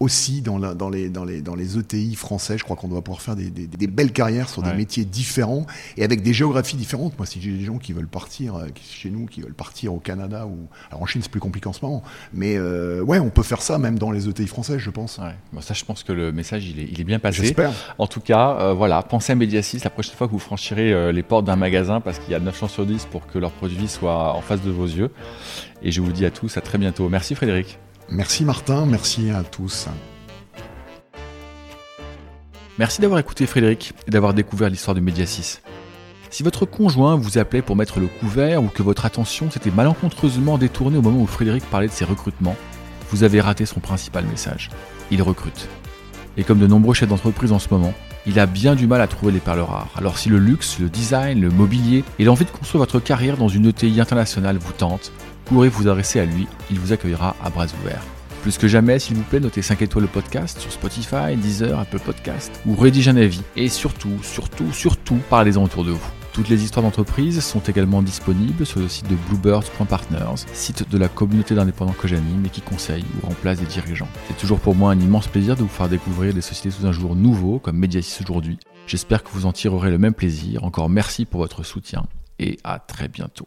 aussi dans, la, dans, les, dans, les, dans les ETI français. Je crois qu'on doit pouvoir faire des, des, des belles carrières sur des métiers différents et avec des géographies différentes. Moi, si j'ai des gens qui veulent partir euh, chez nous, qui veulent partir au Canada ou alors en Chine, c'est plus compliqué en ce moment. Mais euh, ouais, on peut faire ça même dans les ETI françaises, je pense. Ouais. Bon, ça, je pense que le message il est, il est bien passé. J'espère. En tout cas, euh, voilà, pensez à Mediasis la prochaine fois que vous franchirez euh, les portes d'un magasin parce qu'il y a 9 chances sur 10 pour que leur produit soit en face de vos yeux. Et je vous dis à tous, à très bientôt. Merci Frédéric. Merci Martin, merci à tous. Merci d'avoir écouté Frédéric et d'avoir découvert l'histoire de Mediasis. Si votre conjoint vous appelait pour mettre le couvert ou que votre attention s'était malencontreusement détournée au moment où Frédéric parlait de ses recrutements, vous avez raté son principal message. Il recrute. Et comme de nombreux chefs d'entreprise en ce moment, il a bien du mal à trouver les perles rares. Alors si le luxe, le design, le mobilier et l'envie de construire votre carrière dans une ETI internationale vous tente, courez vous adresser à lui, il vous accueillera à bras ouverts. Plus que jamais, s'il vous plaît, notez 5 étoiles le podcast sur Spotify, Deezer, Apple Podcast ou rédigez un avis. Et surtout, surtout, surtout, parlez-en autour de vous. Toutes les histoires d'entreprise sont également disponibles sur le site de bluebirds.partners, site de la communauté d'indépendants que j'anime et qui conseille ou remplace des dirigeants. C'est toujours pour moi un immense plaisir de vous faire découvrir des sociétés sous un jour nouveau comme Mediasis aujourd'hui. J'espère que vous en tirerez le même plaisir. Encore merci pour votre soutien et à très bientôt.